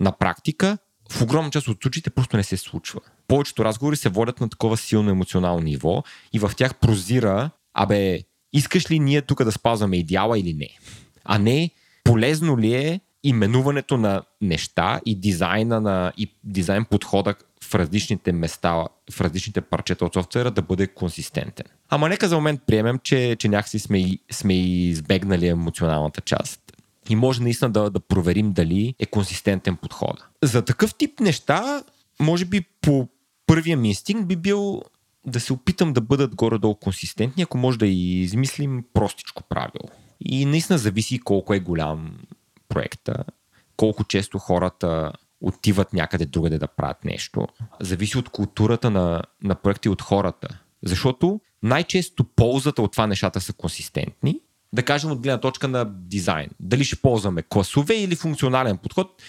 на практика в огромна част от случаите просто не се случва. Повечето разговори се водят на такова силно емоционално ниво и в тях прозира, абе, искаш ли ние тук да спазваме идеала или не? А не, полезно ли е именуването на неща и дизайна на и дизайн подхода в различните места, в различните парчета от софтуера да бъде консистентен. Ама нека за момент приемем, че, че някакси сме, сме избегнали емоционалната част. И може наистина да, да проверим дали е консистентен подхода. За такъв тип неща, може би по първия ми инстинкт би бил да се опитам да бъдат горе-долу консистентни, ако може да измислим простичко правило. И наистина зависи колко е голям проекта, колко често хората отиват някъде другаде да правят нещо. Зависи от културата на, на проекта и от хората. Защото най-често ползата от това нещата са консистентни. Да кажем от гледна точка на дизайн. Дали ще ползваме класове или функционален подход.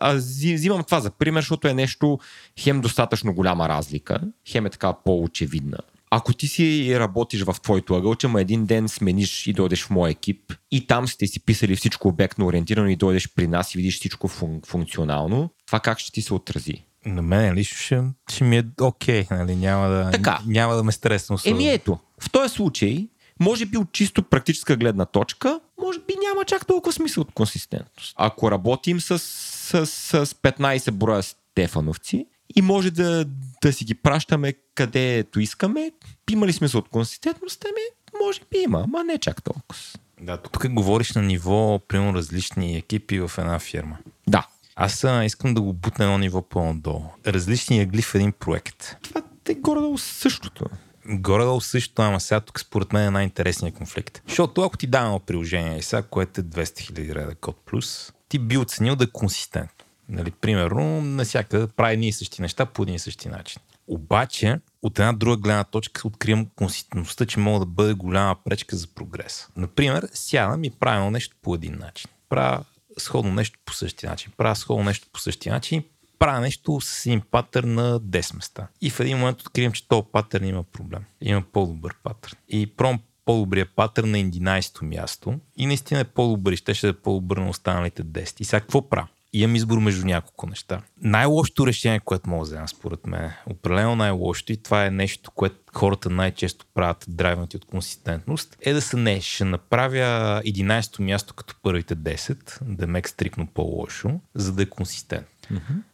А, взимам това за пример, защото е нещо хем достатъчно голяма разлика, хем е така по-очевидна. Ако ти си работиш в твоето ъгълче, ма един ден смениш и дойдеш в мой екип и там сте си писали всичко обектно ориентирано и дойдеш при нас и видиш всичко фун- функционално, това как ще ти се отрази? На мен лично ще, ще ми е окей, okay, нали? няма, да, Така. няма да ме стресна особено. Еми ето, в този случай, може би от чисто практическа гледна точка, може би няма чак толкова смисъл от консистентност. Ако работим с, с, с 15 броя Стефановци и може да, да си ги пращаме където искаме, има ли смисъл от консистентност? Ами, може би има, ама не чак толкова. Да, тук говориш на ниво, примерно, различни екипи в една фирма. Да, Аз искам да го бутна едно ниво по-надолу. Различни ягли в един проект. това е горе-долу същото. Горе-долу също, ама сега тук според мен е най-интересният конфликт. Защото ако ти дам приложение, и сега, което е 200 000 реда код плюс, ти би оценил да е консистентно. Нали, примерно, насякъде прави и същи неща по един и същи начин. Обаче, от една друга гледна точка откривам консистентността, че мога да бъде голяма пречка за прогрес. Например, сядам и правя нещо по един начин. Правя сходно нещо по същия начин. Правя сходно нещо по същия начин. Правя нещо с един патърн на 10 места. И в един момент откривам, че този патърн има проблем. Има по-добър патърн. И пробвам по-добрия патърн на 11-то място. И наистина е по-добър и ще, ще е по-добър на останалите 10. И сега какво правя? Имам избор между няколко неща. Най-лошото решение, което мога да взема, според мен, определено най-лошото, и това е нещо, което хората най-често правят, драйвнати от консистентност, е да са не, ще направя 11-то място като първите 10, да ме стрикно по-лошо, за да е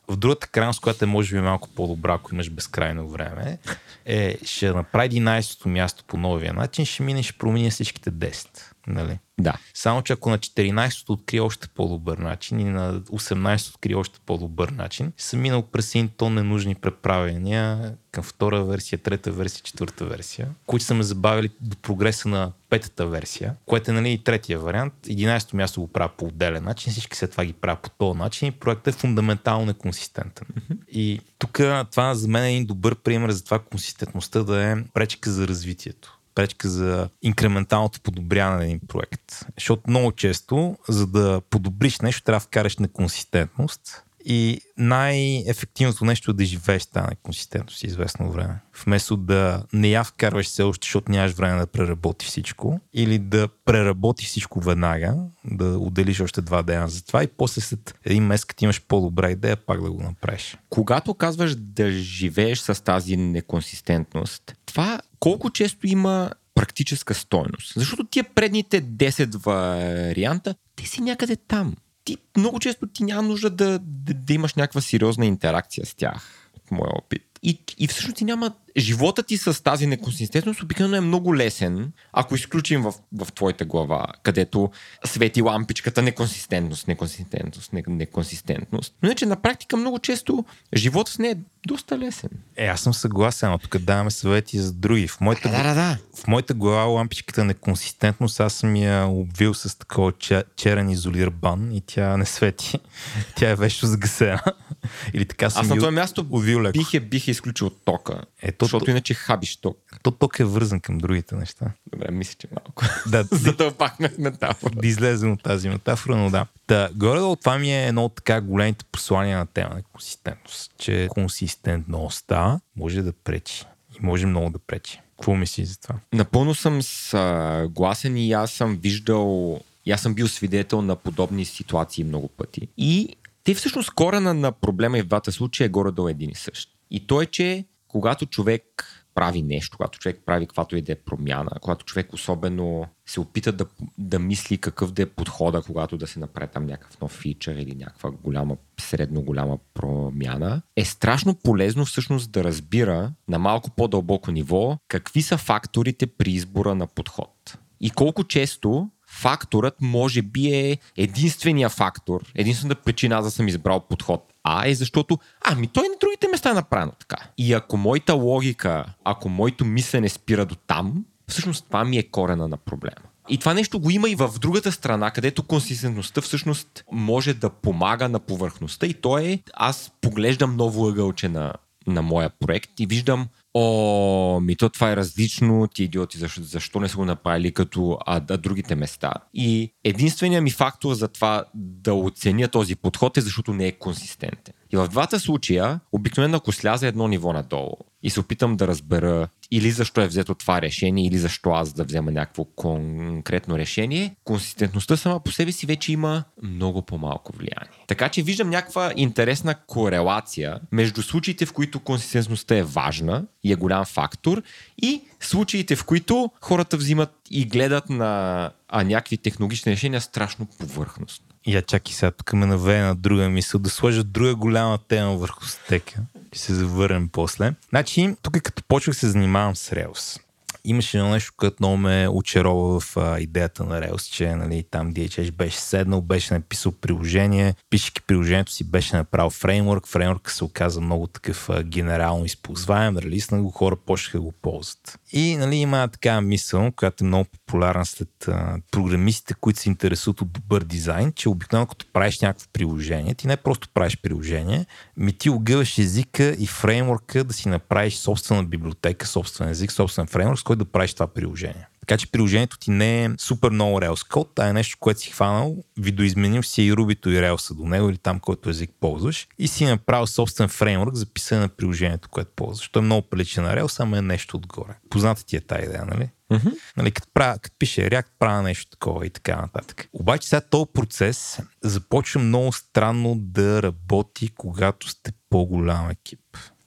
В другата крайност, която е може би малко по-добра, ако имаш безкрайно време, е ще направи 11-то място по новия начин, ще мине ще промени всичките 10. Нали? Да. Само, че ако на 14-то открие още по-добър начин и на 18-то открие още по-добър начин, съм минал през един тон ненужни преправения към втора версия, трета версия, четвърта версия, които са ме забавили до прогреса на петата версия, което е нали, и третия вариант. 11-то място го правя по отделен начин, всички след това ги правя по този начин и проектът е фундаментално неконсистентен. И тук това за мен е един добър пример за това консистентността да е пречка за развитието пречка за инкременталното подобряване на един проект. Защото много често, за да подобриш нещо, трябва да вкараш на консистентност. И най-ефективното нещо е да живееш тази неконсистентност известно време. Вместо да не я вкарваш все още, защото нямаш време да преработиш всичко, или да преработиш всичко веднага, да отделиш още два дена за това и после след един месец, като имаш по-добра идея, пак да го направиш. Когато казваш да живееш с тази неконсистентност, това колко често има практическа стойност? Защото тия предните 10 варианта, те си някъде там. Ти много често ти няма нужда да, да, да имаш някаква сериозна интеракция с тях, от моя опит. И, и всъщност ти няма... Живота ти с тази неконсистентност обикновено е много лесен, ако изключим в, в твоята глава, където свети лампичката неконсистентност, неконсистентност, не- неконсистентност. Но иначе на практика много често живота с нея е доста лесен. Е, аз съм съгласен, но тук даваме съвети за други. В моята, Да, да, да. в моята глава лампичката неконсистентност, аз съм я обвил с такова че- черен изолир бан и тя не свети. Тя е вещо загасена. Или така съм Аз на това място увил леко. бих е, бих е изключил тока. Ето, защото то, иначе хабиш ток. то, ток е вързан към другите неща. Добре, мисля, че малко. Да, Задълбахме метафора. да излезем от тази метафора, но да. Та, горе-долу това ми е едно от така големите послания на тема на консистентност, че консистентността може да пречи. И може много да пречи. Какво мислиш за това? Напълно съм съгласен и аз съм виждал, и аз съм бил свидетел на подобни ситуации много пъти. И те всъщност корена на проблема и в двата случая е горе-долу един и същ. И то е, че когато човек прави нещо, когато човек прави каквато и да е промяна, когато човек особено се опита да, да мисли какъв да е подхода, когато да се направи там някакъв нов фичър или някаква голяма, средно голяма промяна, е страшно полезно всъщност да разбира на малко по-дълбоко ниво какви са факторите при избора на подход. И колко често факторът може би е единствения фактор, единствената причина аз да съм избрал подход А е защото, ами той на другите места е направено така. И ако моята логика, ако моето мислене спира до там, всъщност това ми е корена на проблема. И това нещо го има и в другата страна, където консистентността всъщност може да помага на повърхността и то е, аз поглеждам ново ъгълче на, на моя проект и виждам о, ми то това е различно, ти идиоти, защо, защо не са го направили като а, а, другите места. И единственият ми фактор за това да оценя този подход е защото не е консистентен. И в двата случая, обикновено ако сляза едно ниво надолу и се опитам да разбера или защо е взето това решение, или защо аз да взема някакво конкретно решение, консистентността сама по себе си вече има много по-малко влияние. Така че виждам някаква интересна корелация между случаите, в които консистентността е важна и е голям фактор, и случаите, в които хората взимат и гледат на а, някакви технологични решения страшно повърхност. Я чакай сега, тук ме навее на друга мисъл, да сложа друга голяма тема върху стека. Ще се завърнем после. Значи, тук като почвах се занимавам с Rails имаше едно нещо, което много ме очарова в а, идеята на Rails, че нали, там DHH беше седнал, беше написал приложение, пишейки приложението си беше направил фреймворк, фреймворк се оказа много такъв а, генерално използваем, релисна го, хора почнаха да го ползват. И нали, има такава мисъл, която е много популярна след а, програмистите, които се интересуват от добър дизайн, че обикновено като правиш някакво приложение, ти не просто правиш приложение, ми ти огъваш езика и фреймворка да си направиш собствена библиотека, собствен език, собствен фреймворк, с който да правиш това приложение. Така че приложението ти не е супер много Rails код, а е нещо, което си хванал, видоизменил си и Ruby и Rails до него или там, който език ползваш и си направил собствен фреймворк за писане на приложението, което ползваш. То е много прилича на Rails, ама е нещо отгоре. Позната ти е тази идея, нали? Mm-hmm. Нали, като, правя, като пише React, правя нещо такова и така нататък. Обаче сега този процес започва много странно да работи, когато сте по-голям екип.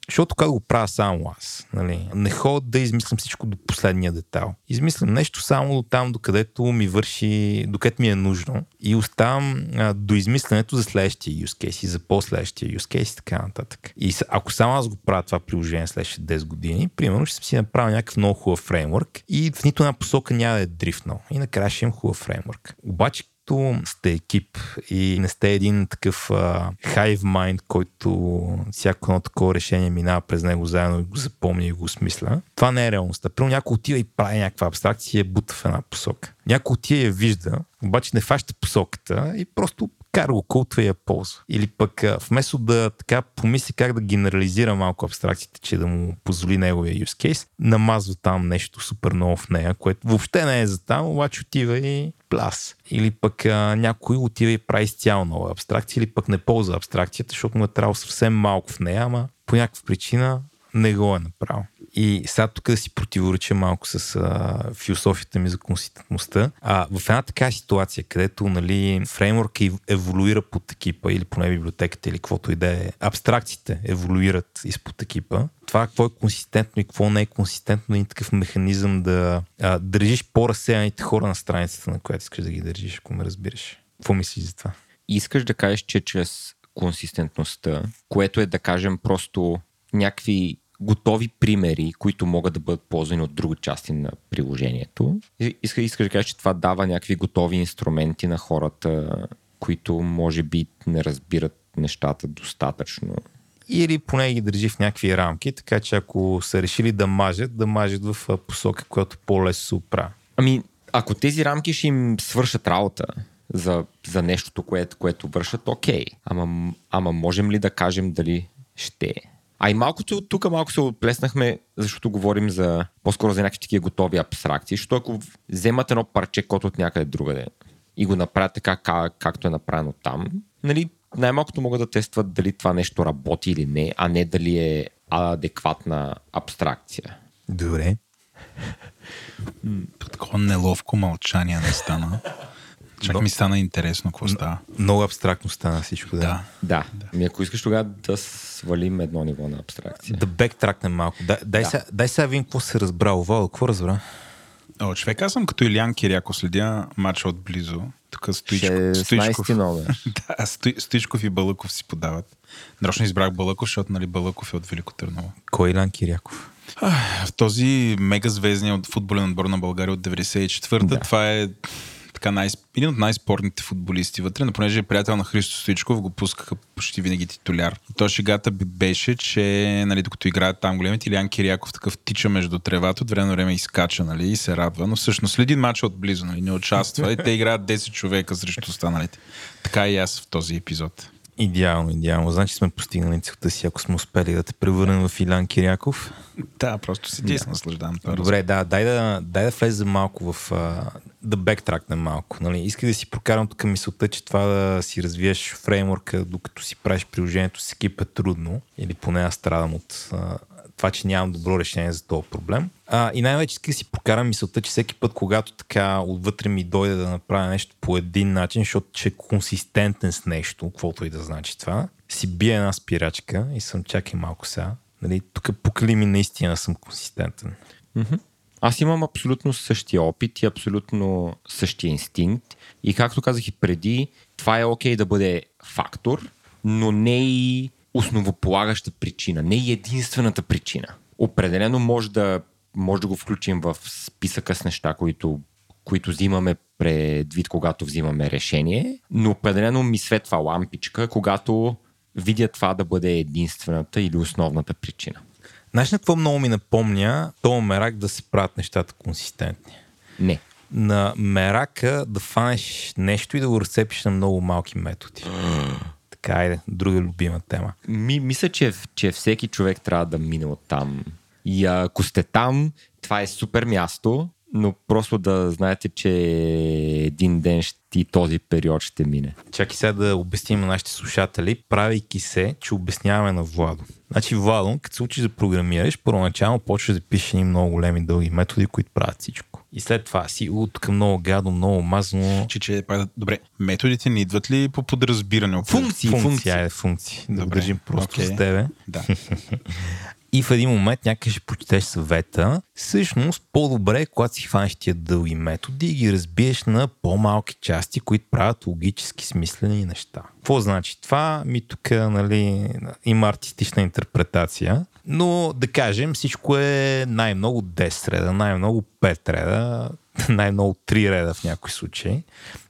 Защото как го правя само аз. Нали? Не ходя да измислям всичко до последния детал. Измислям нещо само до там, докъдето ми върши, докъдето ми е нужно и оставам а, до измисленето за следващия use case и за по-следващия use case и така нататък. И ако само аз го правя това приложение следващите 10 години, примерно ще си направя някакъв много хубав фреймворк и в нито една посока няма да е дрифнал. И накрая ще имам хубав фреймворк. Обаче когато сте екип и не сте един такъв uh, hive mind, който всяко едно такова решение минава през него заедно и го запомня и го смисля, това не е реалността. Първо някой отива и прави някаква абстракция и е бута в една посока. Някой отива я вижда, обаче не фаща посоката и просто кара го колтва и я ползва. Или пък вместо да така помисли как да генерализира малко абстракциите, че да му позволи неговия use case, намазва там нещо супер ново в нея, което въобще не е за там, обаче отива и плас. Или пък а, някой отива и прави изцяло нова абстракция, или пък не ползва абстракцията, защото му е трябвало съвсем малко в нея, ама по някаква причина не го е направил. И сега тук да си противореча малко с а, философията ми за консистентността. А, в една така ситуация, където нали, фреймворк еволюира под екипа или поне библиотеката или каквото и да е, абстракциите еволюират изпод екипа, това какво е консистентно и какво не е консистентно и такъв механизъм да а, държиш по-разсеяните хора на страницата, на която искаш да ги държиш, ако ме разбираш. Какво мислиш за това? Искаш да кажеш, че чрез консистентността, което е да кажем просто някакви готови примери, които могат да бъдат ползвани от други части на приложението. Иска, искаш да кажа, че това дава някакви готови инструменти на хората, които може би не разбират нещата достатъчно. Или поне ги държи в някакви рамки, така че ако са решили да мажат, да мажат в посока, която по-лесно се оправя. Ами, ако тези рамки ще им свършат работа за, за нещото, което, което вършат, окей. Ама, ама можем ли да кажем дали ще? А и малкото тук малко се отплеснахме, защото говорим за по-скоро за някакви такива готови абстракции, защото ако вземат едно парче код от някъде другаде и го направят така, как, както е направено там, нали, най-малкото могат да тестват дали това нещо работи или не, а не дали е адекватна абстракция. Добре. Такова неловко мълчание не стана. Чак Но... ми стана интересно какво става. Много абстрактно стана всичко, да. Да. да. да. Ми ако искаш тогава да свалим едно ниво на абстракция. Да бектракнем малко. Дай, дай, да. сега, дай сега видим какво се разбра. Вал, какво разбра? О, човек, аз съм като Илян Киряко, следя матча отблизо. Тук Стоичко, Стоичков, да, Сто, Стоичков и Балъков си подават. Нарочно избрах Балъков, защото нали, Балъков е от Велико Търново. Кой е Илян Киряков? В този мега звездния от футболен отбор на България от 94-та, да. това е така най- един от най-спорните футболисти вътре, но понеже е приятел на Христо Стоичков, го пускаха почти винаги титуляр. То шегата беше, че нали, докато играят там големите, Илян Киряков такъв тича между тревата, от време на време изкача нали, и се радва, но всъщност следи матча отблизо, нали, не участва и те играят 10 човека срещу останалите. Така и аз в този епизод. Идеално, идеално. Значи сме постигнали целта си, ако сме успели да те превърнем в Илян Киряков. Да, просто седи и се наслаждавам. Добре, да, дай да, дай да влезем малко в... Да бектракнем малко. Нали? Исках да си прокарам тук мисълта, че това да си развиеш фреймворка, докато си правиш приложението с екип е трудно. Или поне аз страдам от това, че нямам добро решение за този проблем. А, и най-вече исках да си прокарам мисълта, че всеки път, когато така отвътре ми дойде да направя нещо по един начин, защото че е консистентен с нещо, каквото и да значи това, си бия една спирачка и съм чакай малко сега. Нали, тук покли ми наистина съм консистентен. Аз имам абсолютно същия опит и абсолютно същия инстинкт. И както казах и преди, това е окей да бъде фактор, но не и основополагаща причина, не и единствената причина. Определено може да, може да го включим в списъка с неща, които, които взимаме предвид, когато взимаме решение, но определено ми светва лампичка, когато видя това да бъде единствената или основната причина. Знаеш на какво много ми напомня? То мерак да се правят нещата консистентни. Не. На мерака да фанеш нещо и да го разцепиш на много малки методи. така, айде, друга любима тема. Ми, мисля, че, че всеки човек трябва да мине от там. И ако сте там, това е супер място, но просто да знаете, че един ден ще, и този период ще мине. Чакай сега да обясним на нашите слушатели, правейки се, че обясняваме на Владо. Значи, Владо, като се учиш да програмираш, първоначално почваш да пишеш едни много големи дълги методи, които правят всичко. И след това си от към много гадо, много мазно. Че, че, добре, методите не идват ли по подразбиране? Функции, функции, функции. айде, функции. Да Добре, държим просто окей. с тебе. Да. И в един момент някъде ще прочетеш съвета. Всъщност, по-добре е, когато си хванеш тия дълги методи и ги разбиеш на по-малки части, които правят логически смислени неща. Какво значи това? Ми тук нали, има артистична интерпретация. Но да кажем, всичко е най-много 10 реда, най-много 5 реда, най-много 3 реда в някои случаи.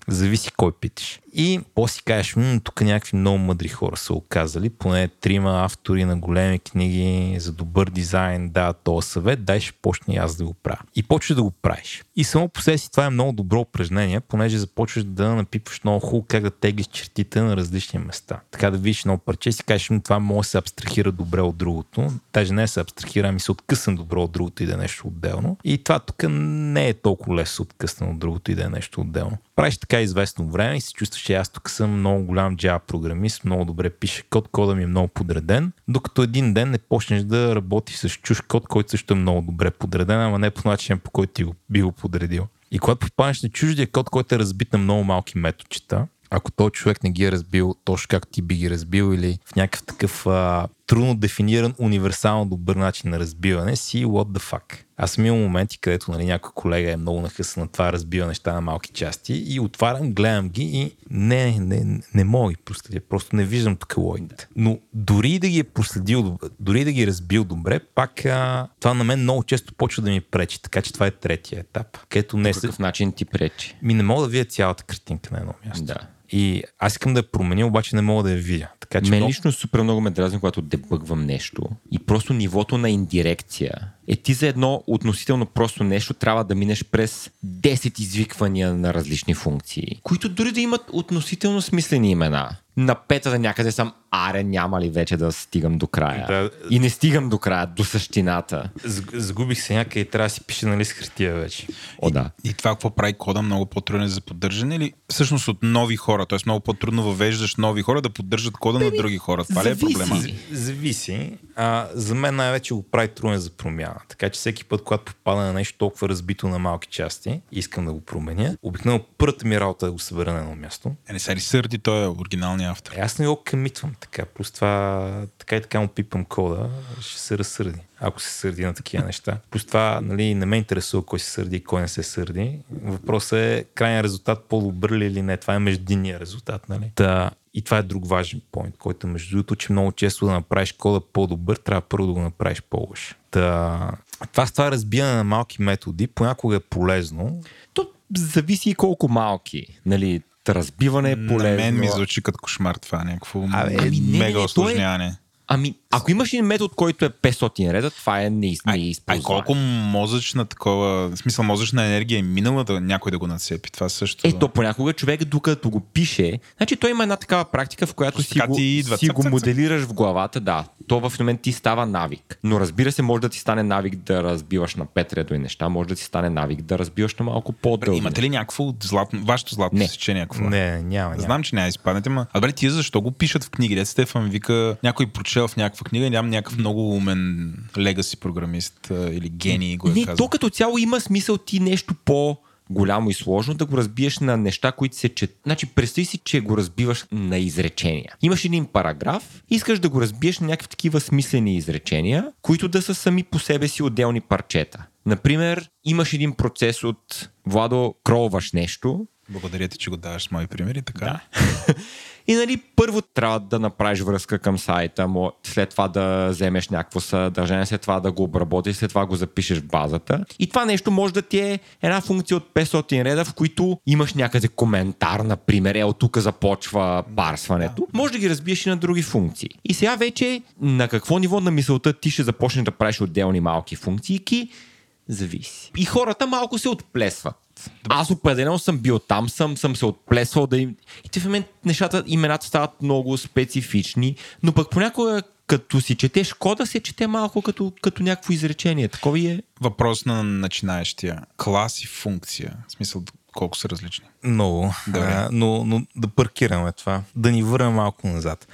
Зависи кой питаш. И после кажеш, м, тук някакви много мъдри хора са оказали, поне трима автори на големи книги за добър дизайн дават този съвет, дай ще почна и аз да го правя. И почваш да го правиш. И само по себе си това е много добро упражнение, понеже започваш да напипваш много хубаво как да теглиш чертите на различни места. Така да видиш едно парче си кажеш, това може да се абстрахира добре от другото. Даже не се абстрахира, ами се откъсна добре от другото и да е нещо отделно. И това тук не е толкова лесно откъсна от другото и да е нещо отделно. Правиш така известно време и се чувстваш, че аз тук съм много голям Java програмист, много добре пише код, кода ми е много подреден, докато един ден не почнеш да работиш с чуж код, който също е много добре подреден, ама не по начин, по който ти го би го подредил. И когато попаднеш на чуждия код, който е разбит на много малки методчета, ако този човек не ги е разбил точно както ти би ги разбил или в някакъв такъв а, трудно дефиниран, универсално добър начин на разбиване, си what the fuck. Аз съм имал моменти, където нали, някой колега е много нахъсан на това разбива неща на малки части и отварям, гледам ги и не, не, не мога да ги проследя. Просто не виждам тук логиката. Но дори да ги е проследил, дори да ги е разбил добре, пак а, това на мен много често почва да ми пречи. Така че това е третия етап, където не По се... какъв начин ти пречи? Ми не мога да видя цялата картинка на едно място. Да. И аз искам да я променя, обаче не мога да я видя. Така че Мен много... лично супер много ме дразни, когато дебъгвам нещо и просто нивото на индирекция е ти за едно относително просто нещо трябва да минеш през 10 извиквания на различни функции, които дори да имат относително смислени имена. На петата някъде съм, аре, няма ли вече да стигам до края? Да. И не стигам до края, до същината. Сгубих се някъде и трябва да си пише на лист хартия вече. О, да. И това какво прави кода много по-труден за поддържане или всъщност от нови хора? Тоест много по-трудно въвеждаш нови хора да поддържат кода на други хора. Това ли е зависи. проблема? З- Зависи. А, за мен най-вече го прави труден за промяна. Така че всеки път, когато попада на нещо толкова разбито на малки части, искам да го променя, обикновено първата ми работа е да го събера на едно място. Е, не се ли сърди, той е оригиналният автор. Е, аз не го къмитвам така. Плюс това така и така му пипам кода, ще се разсърди. Ако се сърди на такива неща. Плюс това нали, не ме интересува кой се сърди и кой не се сърди. Въпросът е крайният резултат по-добър ли или не. Това е междинния резултат. Нали? Та, и това е друг важен поинт, който е между другото, че много често да направиш кода по-добър, трябва първо да го направиш по-лош. Та, това с това разбиране на малки методи понякога е полезно. То зависи и колко малки. Нали, разбиване е полезно. На мен ми звучи като кошмар това, някакво Абе, ами не, не, мега не, то е- осложняване. Ами, ако имаш един метод, който е 500 реда, това е не, Ай, не ай, колко мозъчна такова, в смисъл мозъчна енергия е минала да някой да го нацепи. Това също. Ето, понякога човек, докато го пише, значи той има една такава практика, в която си така го, идва. си Цък, го моделираш в главата, да. То в момент ти става навик. Но разбира се, може да ти стане навик да разбиваш на пет редови неща, може да ти стане навик да разбиваш на малко по-дълги. Имате ли някакво златно, вашето златно Не. сечение? Какво? Не, няма, няма. Знам, че няма изпаднете, ма. А бре, тия защо го пишат в книги? Дет Стефан вика, някой прочел в някаква книга, нямам някакъв много умен легаси програмист или гений го е Не, казал. то като цяло има смисъл ти нещо по голямо и сложно да го разбиеш на неща, които се чет. Значи, представи си, че го разбиваш на изречения. Имаш един параграф, искаш да го разбиеш на някакви такива смислени изречения, които да са сами по себе си отделни парчета. Например, имаш един процес от Владо, кролваш нещо, Благодаря ти, че го даваш с мои примери, така. Да. И нали, първо трябва да направиш връзка към сайта, му, след това да вземеш някакво съдържание, след това да го обработиш, след това го запишеш в базата. И това нещо може да ти е една функция от 500 реда, в които имаш някъде коментар, например, е от тук започва парсването. Може да ги разбиеш и на други функции. И сега вече на какво ниво на мисълта ти ще започнеш да правиш отделни малки функции, зависи. И хората малко се отплесват. Аз определено съм бил там, съм, съм се отплесвал да им... И те в момент нещата, имената стават много специфични, но пък понякога като си четеш кода, се чете малко като, като някакво изречение. Такова е. Въпрос на начинаещия. Клас и функция. В смисъл, колко са различни. Много. Добре. А, но, но да паркираме това. Да ни върнем малко назад.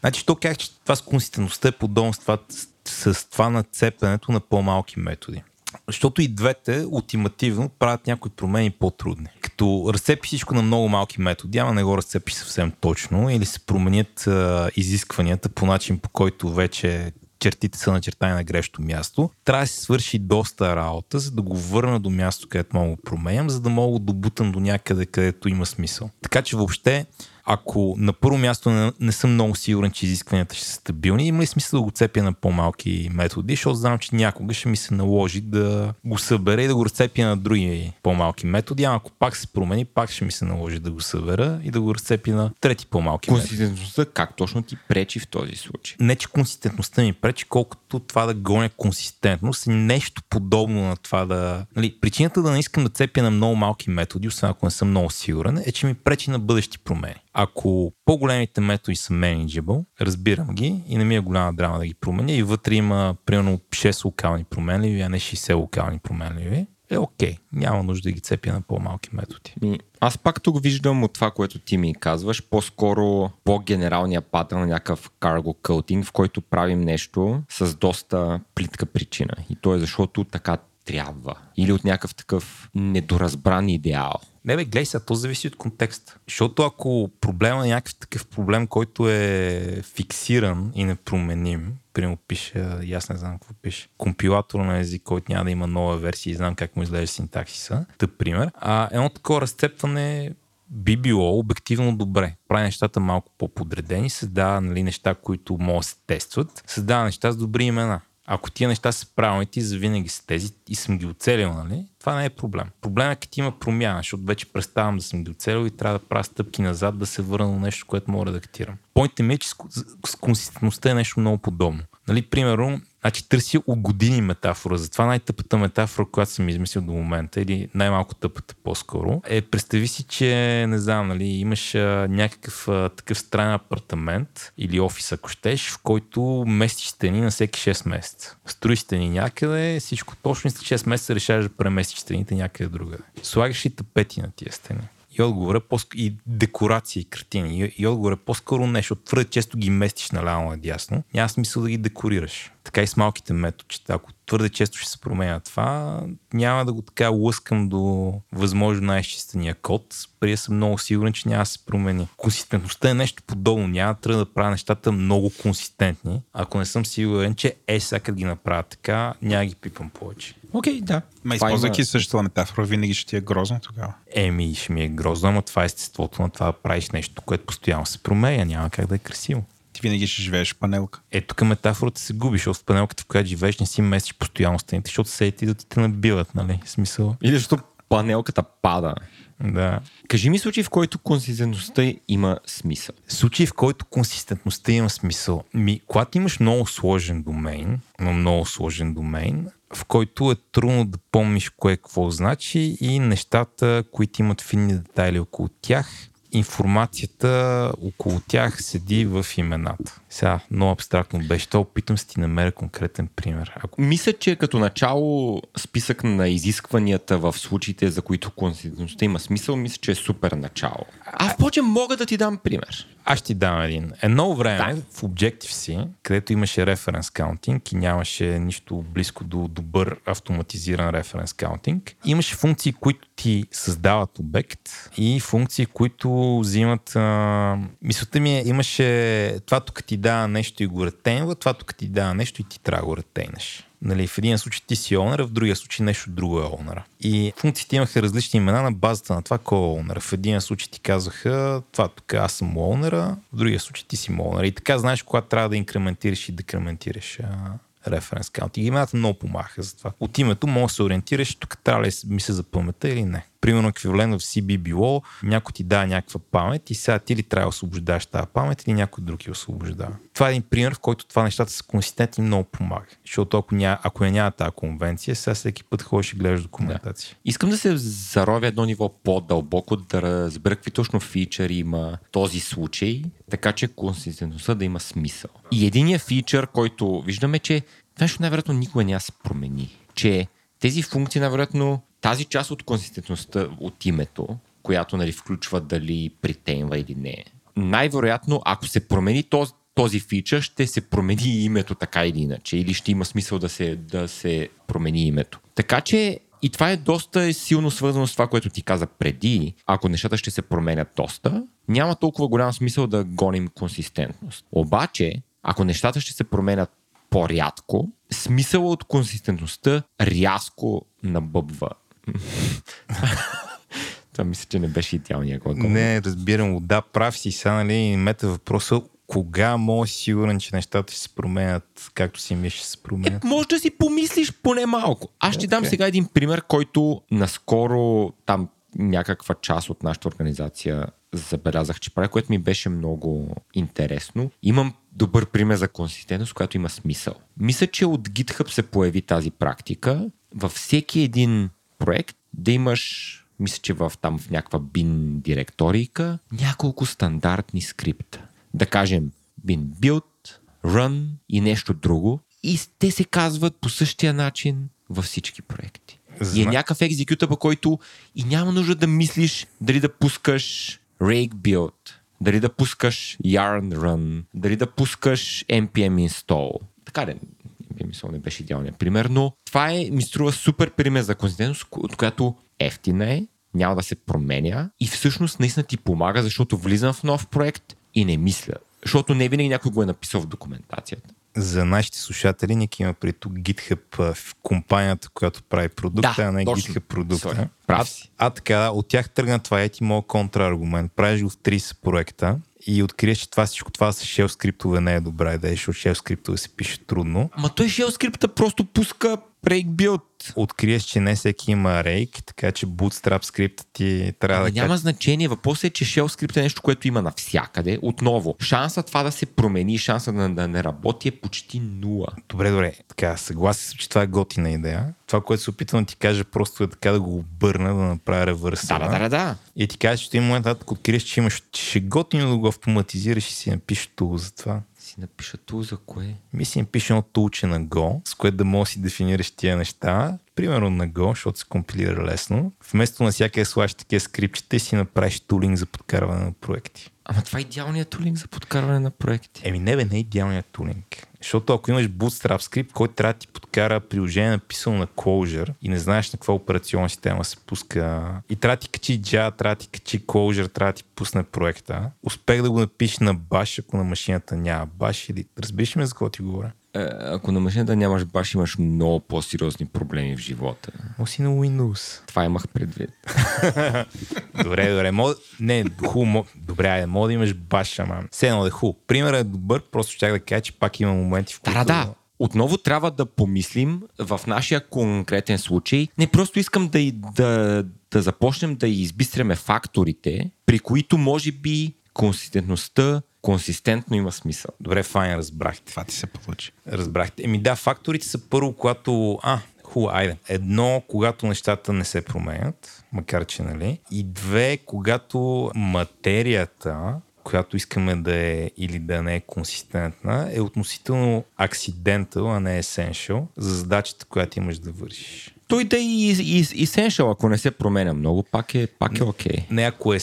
Значи, то как, че това с консистентността е подобно с това, с, с това нацепенето на по-малки методи. Защото и двете ултимативно правят някои промени по-трудни. Като разцепи всичко на много малки методи, ама не го разцепи съвсем точно, или се променят а, изискванията по начин, по който вече чертите са начертани на грешно място. Трябва да се свърши доста работа, за да го върна до място, където мога го променям, за да мога да бутам до някъде, където има смисъл. Така че въобще, ако на първо място не, не съм много сигурен, че изискванията ще са стабилни, има ли смисъл да го цепя на по-малки методи, защото знам, че някога ще ми се наложи да го събера и да го разцепя на други по-малки методи, а ако пак се промени, пак ще ми се наложи да го събера и да го разцепя на трети по-малки методи. Консистентността как точно ти пречи в този случай? Не, че консистентността ми пречи, колкото това да гоня консистентност и нещо подобно на това да... Нали, причината да не искам да цепя на много малки методи, освен ако не съм много сигурен, е, че ми пречи на бъдещи промени. Ако по-големите методи са manageable, разбирам ги и не ми е голяма драма да ги променя и вътре има примерно 6 локални променливи, а не 60 локални променливи, е окей. Няма нужда да ги цепя на по-малки методи. Аз пак тук виждам от това, което ти ми казваш, по-скоро по-генералния патърн на някакъв cargo coding, в който правим нещо с доста плитка причина. И то е защото така трябва. Или от някакъв такъв недоразбран идеал. Не бе, гледай сега, то зависи от контекста. Защото ако проблема е някакъв такъв проблем, който е фиксиран и непроменим, примерно пише, аз не знам какво пише, компилатор на език, който няма да има нова версия и знам как му изглежда синтаксиса, тъп пример, а едно такова разцепване би било обективно добре. Прави нещата малко по-подредени, създава нали, неща, които могат да се тестват, създава неща с добри имена. Ако тия неща са правилни, ти завинаги са тези и съм ги оцелил, нали? Това не е проблем. Проблем е, като има промяна, защото вече представям да съм ги оцелил и трябва да правя стъпки назад, да се върна на нещо, което мога да редактирам. Пойнтът ми е, че с консистентността е нещо много подобно. Нали, примерно, значи търся от години метафора. Затова най-тъпата метафора, която съм измислил до момента, или най-малко тъпата по-скоро, е представи си, че, не знам, нали, имаш а, някакъв а, такъв странен апартамент или офис, ако щеш, в който местиш стени на всеки 6 месеца. Строиш стени някъде, всичко точно след 6 месеца решаваш да преместиш стените някъде другаде. Слагаш и тапети на тия стени. И отговор е по и декорации, картини. И, и отговор е по-скоро нещо. Твърде често ги местиш наляво надясно. Няма смисъл да ги декорираш. Така и с малките методчета. Ако твърде често ще се променя това, няма да го така лъскам до възможно най-изчистения код, да съм много сигурен, че няма да се промени. Консистентността е нещо подобно. Няма да трябва да правя нещата много консистентни, ако не съм сигурен, че е сега ги направя така, няма да ги пипам повече. Окей, okay, да. Ма Това използвайки има- същата метафора, винаги ще ти е грозно тогава. Еми, ще ми е грозно, ама това е естеството на това да правиш нещо, което постоянно се променя. Няма как да е красиво. Винаги ще живееш в панелка. Ето тук метафората се губи, защото в панелката, в която живееш, не си местиш постоянно стените, защото се ти да ти те набиват, нали? Смисъл. Или защото панелката пада. Да. Кажи ми случай, в който консистентността има смисъл. Случай, в който консистентността има смисъл. Ми, когато имаш много сложен домейн, но много сложен домейн, в който е трудно да помниш кое какво значи и нещата, които имат финни детайли около тях, информацията около тях седи в имената. Сега, много абстрактно беше. То опитам се ти намеря конкретен пример. Ако... Мисля, че като начало списък на изискванията в случаите, за които консистентността има смисъл, мисля, че е супер начало. А впрочем, мога да ти дам пример. Аз ще ти дам един. Едно време Да. в Objective-C, където имаше референс каунтинг и нямаше нищо близко до добър автоматизиран референс каунтинг, имаше функции, които ти създават обект и функции, които взимат... А... Мисълта ми е, имаше това тук ти дава нещо и го ретейнва, това тук ти дава нещо и ти трябва да го ретейнеш. Нали, в един случай ти си онъра, в другия случай нещо друго е онъра. И функциите имаха различни имена на базата на това кой е онъра. В един случай ти казаха това тук аз съм онъра, в другия случай ти си онъра. И така знаеш когато трябва да инкрементираш и декрементираш референс каунт. И имената много помагаха за това. От името може да се ориентираш, тук трябва ли ми се за паметта или не. Примерно еквивалент в CB било, някой ти дава някаква памет и сега ти ли трябва да освобождаваш тази памет или някой друг я освобождава. Това е един пример, в който това нещата са консистентни много помага. Защото ако, ня, ако я няма тази конвенция, сега всеки път ходиш и гледаш документация. Искам да се заровя едно ниво по-дълбоко, да разбера какви точно фичър има този случай, така че консистентността да има смисъл. И единият фичър, който виждаме, че нещо най-вероятно никога няма да се промени. Че тези функции, най-вероятно, тази част от консистентността от името, която нали, включва дали притейнва или не, най-вероятно, ако се промени този, този фичър, ще се промени името така или иначе. Или ще има смисъл да се, да се промени името. Така че и това е доста силно свързано с това, което ти каза преди. Ако нещата ще се променят доста, няма толкова голям смисъл да гоним консистентност. Обаче, ако нещата ще се променят по-рядко, смисъла от консистентността рязко набъбва. Това мисля, че не беше идеалния глагол. Не, разбирам. Да, прав си. Сега, нали, мета въпроса кога може си сигурен, че нещата ще се променят, както си мислиш, ще се променят. Е, може да си помислиш поне малко. Аз ще дам Окей. сега един пример, който наскоро там някаква част от нашата организация забелязах, че прави, което ми беше много интересно. Имам добър пример за консистентност, която има смисъл. Мисля, че от GitHub се появи тази практика във всеки един проект да имаш мисля, че в, там в някаква bin директорийка няколко стандартни скрипта. Да кажем bin build, run и нещо друго. И те се казват по същия начин във всички проекти. И е Зна- някакъв екзекютъбъл, който и няма нужда да мислиш дали да пускаш rake build, дали да пускаш yarn run, дали да пускаш npm install. Така да install не беше идеалният пример, но това е, ми струва супер пример за консистентност, ко- от която ефтина е, няма да се променя и всъщност наистина ти помага, защото влизам в нов проект и не мисля. Защото не винаги някой го е написал в документацията. За нашите слушатели, Ник има при тук GitHub в компанията, която прави продукта, Да, а не точно. GitHub продукта. Sorry, прав си. А, а така, от тях тръгна това е ти моят контраргумент. Правиш го в 30 проекта и откриеш, че това всичко това с shell скриптове не е добра идея, защото shell скриптове се пише трудно. Ма той shell скрипта просто пуска rake build. Откриеш, че не всеки има rake, така че bootstrap скрипта ти трябва Ама да няма значение. Въпросът е, че shell скрипт е нещо, което има навсякъде. Отново, шанса това да се промени, шанса да, да не работи е почти нула. Добре, добре. Така, съгласен съм, че това е готина идея. Това, което се опитвам да ти кажа, просто е така да го обърна, да направя ревърс. Да, да, да, да. И ти кажеш, че в един момент, ако откриеш, че имаш, че е готино да го автоматизираш и си напишеш тул за това. Си напиша ту за кое. Ми си напише едно тулче на Go, с което да можеш да си дефинираш тия неща. Примерно на Go, защото се компилира лесно. Вместо на всяка слаш такива скрипчета си направиш тулинг за подкарване на проекти. Ама това е идеалният тулинг за подкарване на проекти. Еми не бе, не е идеалният тулинг. Защото ако имаш Bootstrap скрипт, който трябва да ти подкара приложение написано на Clojure и не знаеш на каква операционна система се пуска и трябва да ти качи Java, трябва да ти качи Clojure, трябва да ти пусне проекта. Успех да го напишеш на баш, ако на машината няма баш или разбираш ме за какво ти говоря? Е, ако на машината нямаш баш, имаш много по-сериозни проблеми в живота. Може си на Windows. Това имах предвид. Добре, добре. Мог... Не, хубаво. мог- Добре, айде, мога да имаш баш, ама. Все едно да е хубаво. Примерът е добър, просто ще да кажа, че пак има моменти, в Да, които... да, да. Отново трябва да помислим в нашия конкретен случай. Не просто искам да, и- да, да започнем да избистряме факторите, при които може би консистентността консистентно има смисъл. Добре, файн, разбрахте. Това ти се получи. Разбрахте. Еми да, факторите са първо, когато... А, хубаво, айде. Едно, когато нещата не се променят, макар че, нали? И две, когато материята, която искаме да е или да не е консистентна, е относително accidental, а не essential за задачата, която имаш да вършиш. Той да е и, и, и essential, ако не се променя много, пак е, пак е окей. Okay. Не, ако, е,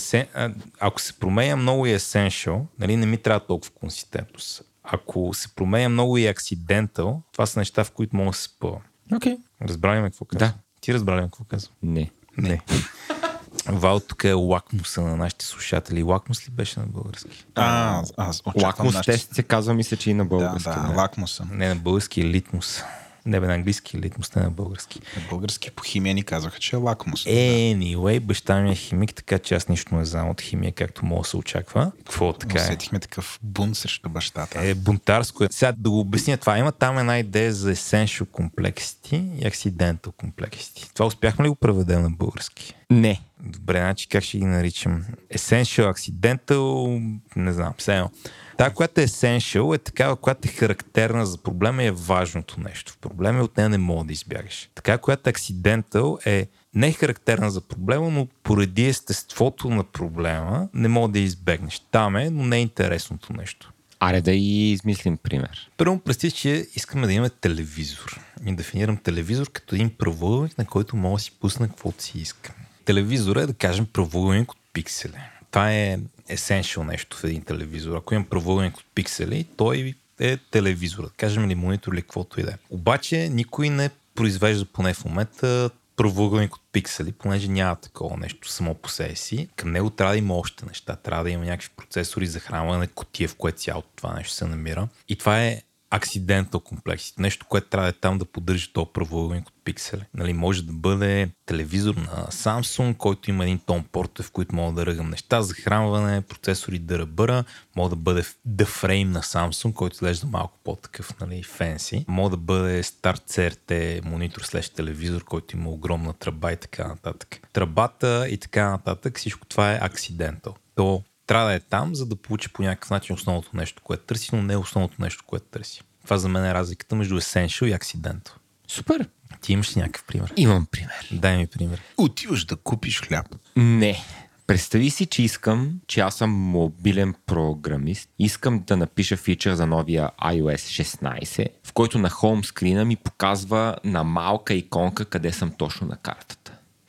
ако се променя много и essential, нали, не ми трябва толкова консистентност. Ако се променя много и accidental, това са неща, в които мога да се спъвам. Окей. Okay. Разбрали ме какво казвам? Да. Ти разбрали ме какво казвам? Не. Не. Вал тук е лакмуса на нашите слушатели. Лакмус ли беше на български? А, аз, очаквам Лакмус нашите- тест се казва, мисля, че и на Да, български. да, не? лакмуса. Не на български, е литмус. Не бе, на английски е литмус, не на български. На български по химия ни казаха, че е лакмус. Anyway, баща ми е химик, така че аз нищо не знам от химия, както мога да се очаква. Какво така е? Усетихме такъв бунт срещу бащата. Е бунтарско. е. Сега да го обясня това. Има там една идея за essential complexity и accidental complexity. Това успяхме ли го преведем на български? Не. Добре, значи как ще ги наричам? Essential, accidental, не знам, все едно. Та, която е essential, е такава, която е характерна за проблема и е важното нещо. В проблема и от нея не мога да избягаш. Така, която е accidental е не е характерна за проблема, но поради естеството на проблема не мога да я избегнеш. Там е, но не е интересното нещо. Аре да и измислим пример. Първо, представи, че искаме да имаме телевизор. И дефинирам телевизор като един правоъгълник, на който мога да си пусна каквото си искам. Телевизора е, да кажем, правоъгълник от пиксели. Това е essential нещо в един телевизор. Ако имам правоъгълник от пиксели, той е телевизор. Да кажем ли монитор или каквото и да е. Обаче никой не произвежда поне в момента правоъгълник от пиксели, понеже няма такова нещо само по себе си. Към него трябва да има още неща. Трябва да има някакви процесори, захранване, котия, в което цялото това нещо се намира. И това е accidental complexity. Нещо, което трябва да е там да поддържа този правоъгълник от пиксели. Нали, може да бъде телевизор на Samsung, който има един тон портове, в които мога да ръгам неща, захранване, процесори да ръбъра, мога да бъде The Frame на Samsung, който изглежда малко по-такъв, нали, фенси. Мога да бъде стар CRT монитор след телевизор, който има огромна тръба и така нататък. Тръбата и така нататък, всичко това е accidental. То трябва да е там, за да получи по някакъв начин основното нещо, което търси, но не основното нещо, което търси. Това за мен е разликата между essential и accidental. Супер. Ти имаш ли някакъв пример? Имам пример. Дай ми пример. Отиваш да купиш хляб. Не. Представи си, че искам, че аз съм мобилен програмист. Искам да напиша фичър за новия iOS 16, в който на хоумскрина ми показва на малка иконка къде съм точно на картата.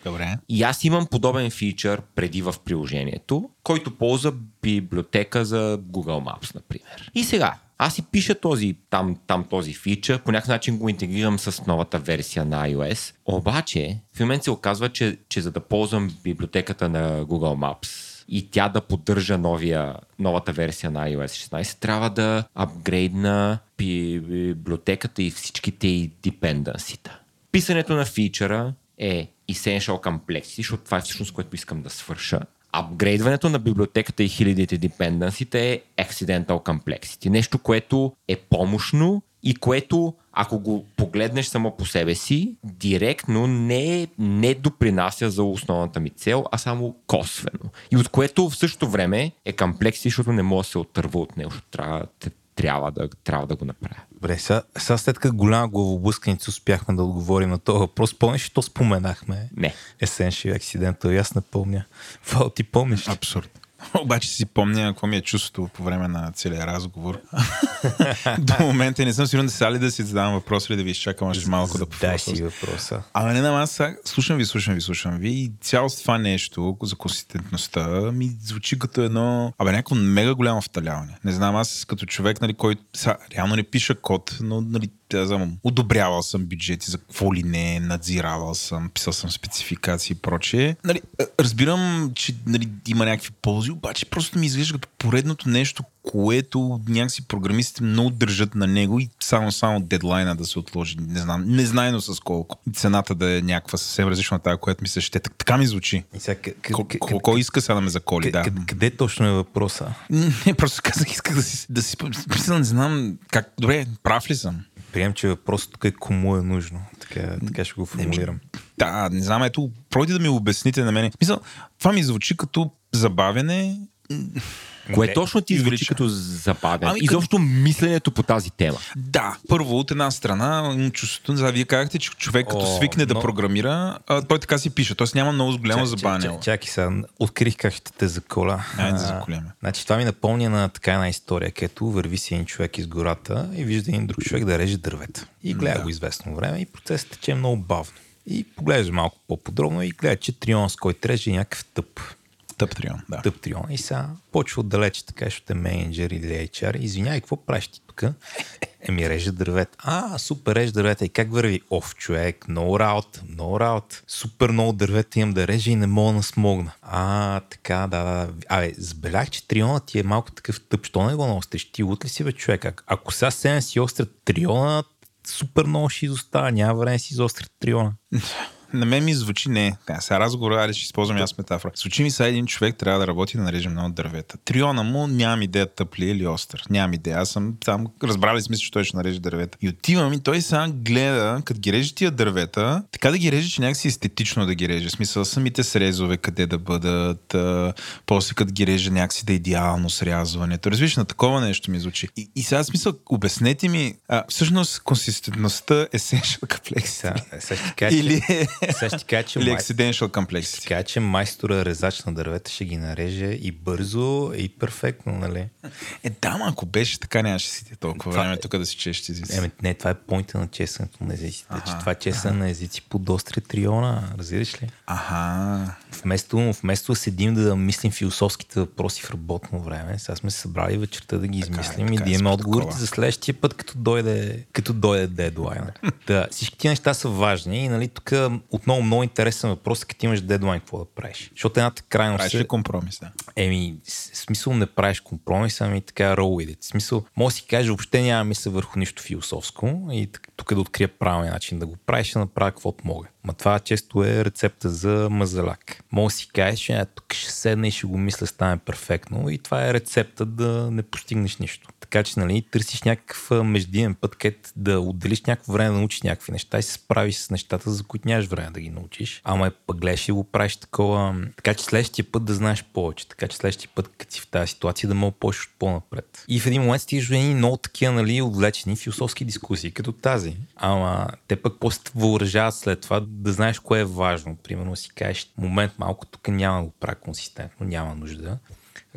Добре. И аз имам подобен фичър преди в приложението, който ползва библиотека за Google Maps, например. И сега, аз си пиша този, там, там този фичър, по някакъв начин го интегрирам с новата версия на iOS. Обаче, в момент се оказва, че, че за да ползвам библиотеката на Google Maps и тя да поддържа новия, новата версия на iOS 16, трябва да апгрейдна би- библиотеката и всичките и депенденсита. Писането на фичъра е essential complexity, защото това е всъщност което искам да свърша. Апгрейдването на библиотеката и хилядите депенденсите е accidental complexity. Нещо, което е помощно и което, ако го погледнеш само по себе си, директно не, не допринася за основната ми цел, а само косвено. И от което в същото време е комплекси, защото не мога да се отърва от него, защото трябва, трябва, да, трябва да го направя. Добре, сега, сега след като голяма главоблъсканица успяхме да отговорим на този въпрос, помниш, ли, то споменахме. Не. Essential Accidental, и аз не помня. Вал, ти помниш? Абсурд. Обаче си помня какво ми е чувството по време на целия разговор. До момента не съм сигурен да сега ли да си задавам въпрос или да ви изчакам още малко да Дай пофилософствам. си въпроса. Ама не аз сега слушам ви, слушам ви, слушам ви и цялото това нещо за консистентността ми звучи като едно, абе някакво мега голямо вталяване. Не знам, аз като човек, нали, който сега, реално не пиша код, но нали, да знам, одобрявал съм бюджети за какво ли не, надзиравал съм, писал съм спецификации и прочее. Нали, разбирам, че нали, има някакви ползи, обаче просто ми изглежда като поредното нещо, което някакси програмистите много държат на него и само само дедлайна да се отложи. Не знам, незнайно с колко. И цената да е някаква съвсем различна от тази, която ми се ще. Так- Така ми звучи. Сега, Кой иска сега да ме заколи? Да. къ- къде точно е въпроса? Не, просто казах, исках да си, да си мисля, не знам как. Добре, прав ли съм? Прием, че въпросът тук е кому е нужно. Така, така ще го формулирам. Да, не знам, ето, пройде да ми обясните на мен. Мисъл, това ми звучи като забавяне. Кое Не, точно ти звучи извлича. като забавен? Ами, Изобщо мисленето по тази тема. Да, първо от една страна, чувството, за вие казахте, че човек като О, свикне да но- програмира, а, той така си пише. Тоест няма много голямо забавяне. Чакай, чакай сега, открих как ще те заколя. Айде да заколяме. Значи това ми напомня на така една история, където върви си един човек из гората и вижда един друг човек да реже дървета. И гледа Да. го известно време и процесът тече много бавно. И поглежда малко по-подробно и гледа, че трион, с който реже е някакъв тъп. Тъп трион, да. Тъп трион. И сега почва отдалече така, защото е менеджер или HR. Извинявай, какво правиш ти тук? Еми, реже дървета. А, супер, реже дървета. И как върви? Оф, човек, много работа, много работа. Супер много дървета имам да режа и не мога да смогна. А, така, да, да. Абе, забелях, че триона ти е малко такъв тъп. Що не го наостриш? Ти ли си, бе, човек? А- Ако сега седем си острят триона, супер много ще изостава. Няма време си изострят триона. На мен ми звучи не. Да, сега разговора, айде ще използвам аз метафора. Звучи ми сега един човек трябва да работи да нареже много дървета. Триона му нямам идея тъп ли е или остър. Нямам идея. Аз съм там, разбрали сме, че той ще нареже дървета. И отивам и той сега гледа, като ги реже тия дървета, така да ги реже, че някакси естетично да ги реже. В смисъл самите срезове, къде да бъдат, а, после като ги реже някакси да е идеално срязването. Разбираш, на такова нещо ми звучи. И, и сега смисъл, обяснете ми, а, всъщност консистентността е essential complexity. Сега, е, Или, че, сега ще кажа, че или май- accidental complexity. Така че майстора резач на дървета ще ги нареже и бързо, и перфектно, нали? Е, да, ма, ако беше така, нямаше си ти толкова Това време е- тук да си чеш езици. Еми, не, това е поинта на чесането на езиците, Аха, че това е чесане на езици по достри триона, разбираш ли? Аха. Вместо, вместо да седим да мислим философските въпроси в работно време, сега сме се събрали вечерта да ги измислим и така да е, имаме с отговорите за следващия път, като дойде, като дойде дедлайна. да, всички ти неща са важни и нали, тук отново много интересен въпрос е, като имаш дедлайн, какво да правиш. Защото едната крайност Правиш е... ли компромис, да? Еми, смисъл не правиш компромис, ами така roll with it. Смисъл, може да си кажеш, въобще няма мисля върху нищо философско и тук да открия правилния начин да го правиш, ще направя каквото мога. Ма това често е рецепта за мазаляк. Може да си кажеш, е, тук ще седна и ще го мисля, стане перфектно и това е рецепта да не постигнеш нищо. Така че, нали, търсиш някакъв междинен път, където да отделиш някакво време да научиш някакви неща и се справиш с нещата, за които нямаш време да ги научиш. Ама е пък гледаш и го правиш такова. Така че следващия път да знаеш повече. Така че следващия път, като си в тази ситуация, да мога повече по-напред. И в един момент стигаш до едни много такива, нали, отвлечени философски дискусии, като тази. Ама те пък после въоръжават след това да знаеш кое е важно. Примерно си кажеш, момент малко тук няма да го правя консистентно, няма нужда.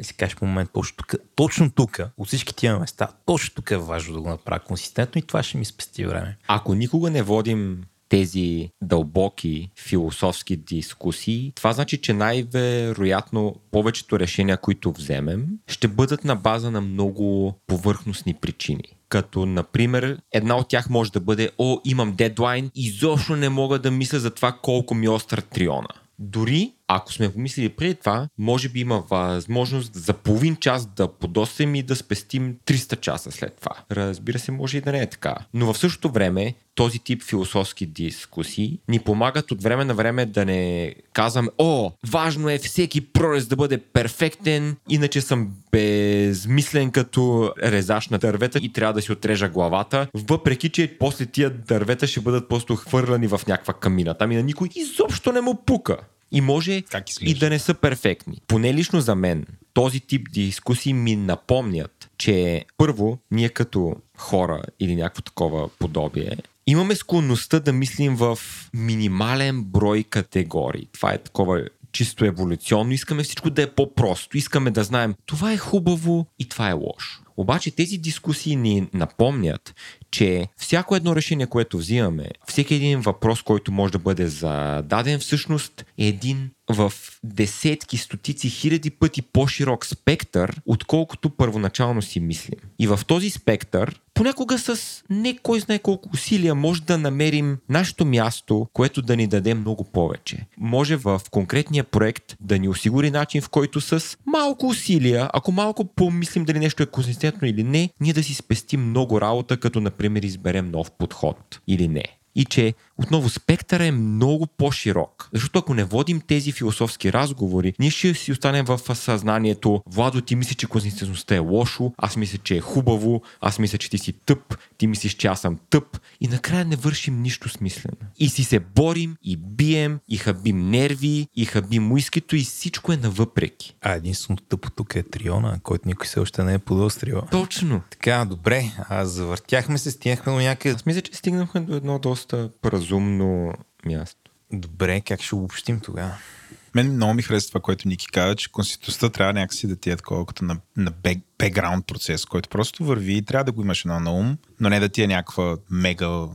И си кажеш момент, точно тук, точно тук, от всички тия места, точно тук е важно да го направя консистентно и това ще ми спести време. Ако никога не водим тези дълбоки философски дискусии, това значи, че най-вероятно повечето решения, които вземем, ще бъдат на база на много повърхностни причини. Като, например, една от тях може да бъде, о, имам дедлайн, изобщо не мога да мисля за това колко ми е остър триона. Дори, ако сме помислили преди това, може би има възможност за половин час да подосем и да спестим 300 часа след това. Разбира се, може и да не е така. Но в същото време, този тип философски дискусии ни помагат от време на време да не казваме, о, важно е всеки прорез да бъде перфектен, иначе съм безмислен като резаш на дървета и трябва да си отрежа главата, въпреки че после тия дървета ще бъдат просто хвърляни в някаква камина. Там и на никой изобщо не му пука. И може Как и да не са перфектни. Поне лично за мен, този тип дискусии ми напомнят, че първо, ние като хора или някакво такова подобие, имаме склонността да мислим в минимален брой категории. Това е такова чисто еволюционно. Искаме всичко да е по-просто. Искаме да знаем това е хубаво и това е лошо. Обаче тези дискусии ни напомнят, че всяко едно решение, което взимаме, всеки един въпрос, който може да бъде зададен, всъщност е един в десетки, стотици, хиляди пъти по-широк спектър, отколкото първоначално си мислим. И в този спектър, понякога с не кой знае колко усилия, може да намерим нашето място, което да ни даде много повече. Може в конкретния проект да ни осигури начин, в който с малко усилия, ако малко помислим дали нещо е консистентно или не, ние да си спестим много работа, като например изберем нов подход или не. И че отново спектъра е много по-широк. Защото ако не водим тези философски разговори, ние ще си останем в съзнанието. Владо, ти мисли, че консистентността е лошо, аз мисля, че е хубаво, аз мисля, че ти си тъп, ти мислиш, че аз съм тъп и накрая не вършим нищо смислено. И си се борим, и бием, и хабим нерви, и хабим уискито и всичко е навъпреки. А единственото тъпо тук е Триона, който никой все още не е подострил. Точно. Така, добре, а завъртяхме се, стигнахме до някъде. Аз мисля, че стигнахме до едно доста разумно място. Добре, как ще обобщим тогава? Мен много ми харесва това, което Ники каза, че конституцията трябва някакси да ти е такова на, на бек, бекграунд процес, който просто върви и трябва да го имаш едно на ум, но не да ти е някаква мега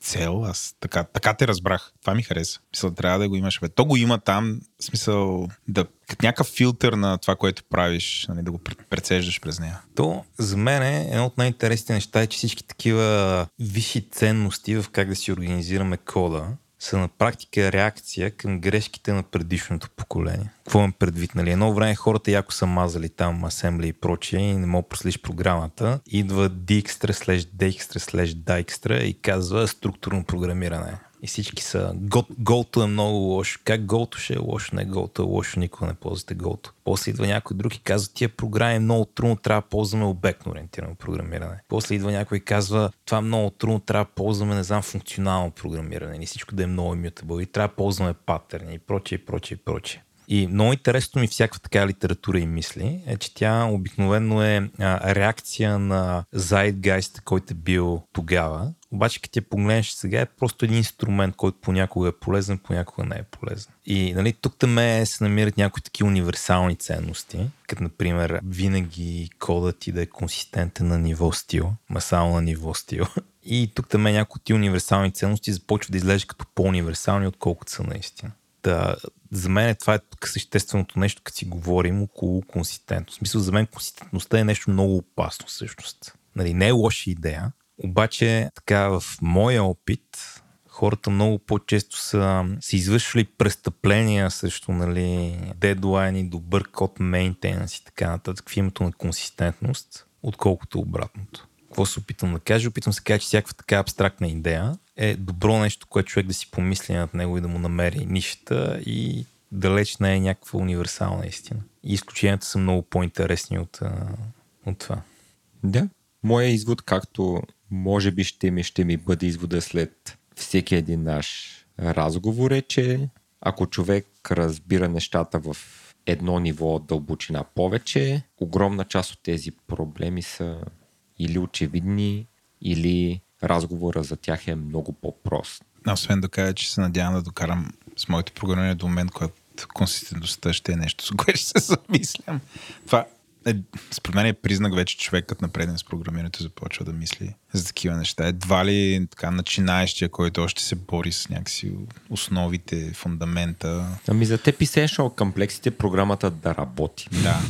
цел. Аз така, така те разбрах. Това ми хареса. Мисля, трябва да го имаш. Бе. То го има там, в смисъл да като някакъв филтър на това, което правиш, нали, да го прецеждаш през нея. То за мен е едно от най-интересните неща е, че всички такива висши ценности в как да си организираме кода, са на практика реакция към грешките на предишното поколение. Какво имам предвид? Нали? Едно време хората яко са мазали там асембли и прочие и не мога прослиш програмата. Идва Dijkstra slash Dijkstra slash Dijkstra и казва структурно програмиране. И всички са, голто е много лошо. Как голто ще е лошо? Не голто е лошо, никога не ползвате голто. После идва някой друг и казва, тия програми е много трудно, трябва да ползваме обектно ориентирано програмиране. После идва някой и казва, това е много трудно, трябва да ползваме, не знам, функционално програмиране. И всичко да е много immutable. И трябва да ползваме паттерни и прочее, и прочее, и прочее. И много интересно ми всяка така литература и мисли е, че тя обикновено е а, реакция на Zeitgeist, който е бил тогава. Обаче, като я погледнеш сега, е просто един инструмент, който понякога е полезен, понякога не е полезен. И нали, тук там се намират някои такива универсални ценности, като например винаги кодът ти да е консистентен на ниво стил, масално на ниво стил. И тук там някои от тези универсални ценности започват да изглеждат като по-универсални, отколкото са наистина. Та, за мен е това е същественото нещо, като си говорим около консистентност. В смисъл, за мен консистентността е нещо много опасно всъщност. Нали, не е лоша идея, обаче така в моя опит хората много по-често са, са извършвали престъпления срещу нали, дедлайни, добър код, мейнтенанс и така нататък в името на консистентност, отколкото обратното. Какво се опитвам да кажа? Опитвам се да кажа, че всякаква така абстрактна идея е добро нещо, което човек да си помисли над него и да му намери нищата и далеч не е някаква универсална истина. И изключенията са много по-интересни от, от това. Да. Моя извод, както може би ще ми, ще ми бъде извода след всеки един наш разговор е, че ако човек разбира нещата в едно ниво дълбочина повече, огромна част от тези проблеми са или очевидни, или разговора за тях е много по-прост. Освен да кажа, че се надявам да докарам с моето програмиране до момент, когато консистентността ще е нещо, с което ще се замислям. Това е, според мен е признак вече човек, като напредне с програмирането, започва да мисли за такива неща. Едва ли така начинаещия, който още се бори с някакси основите, фундамента. Ами за те Essential комплексите програмата да работи. Да.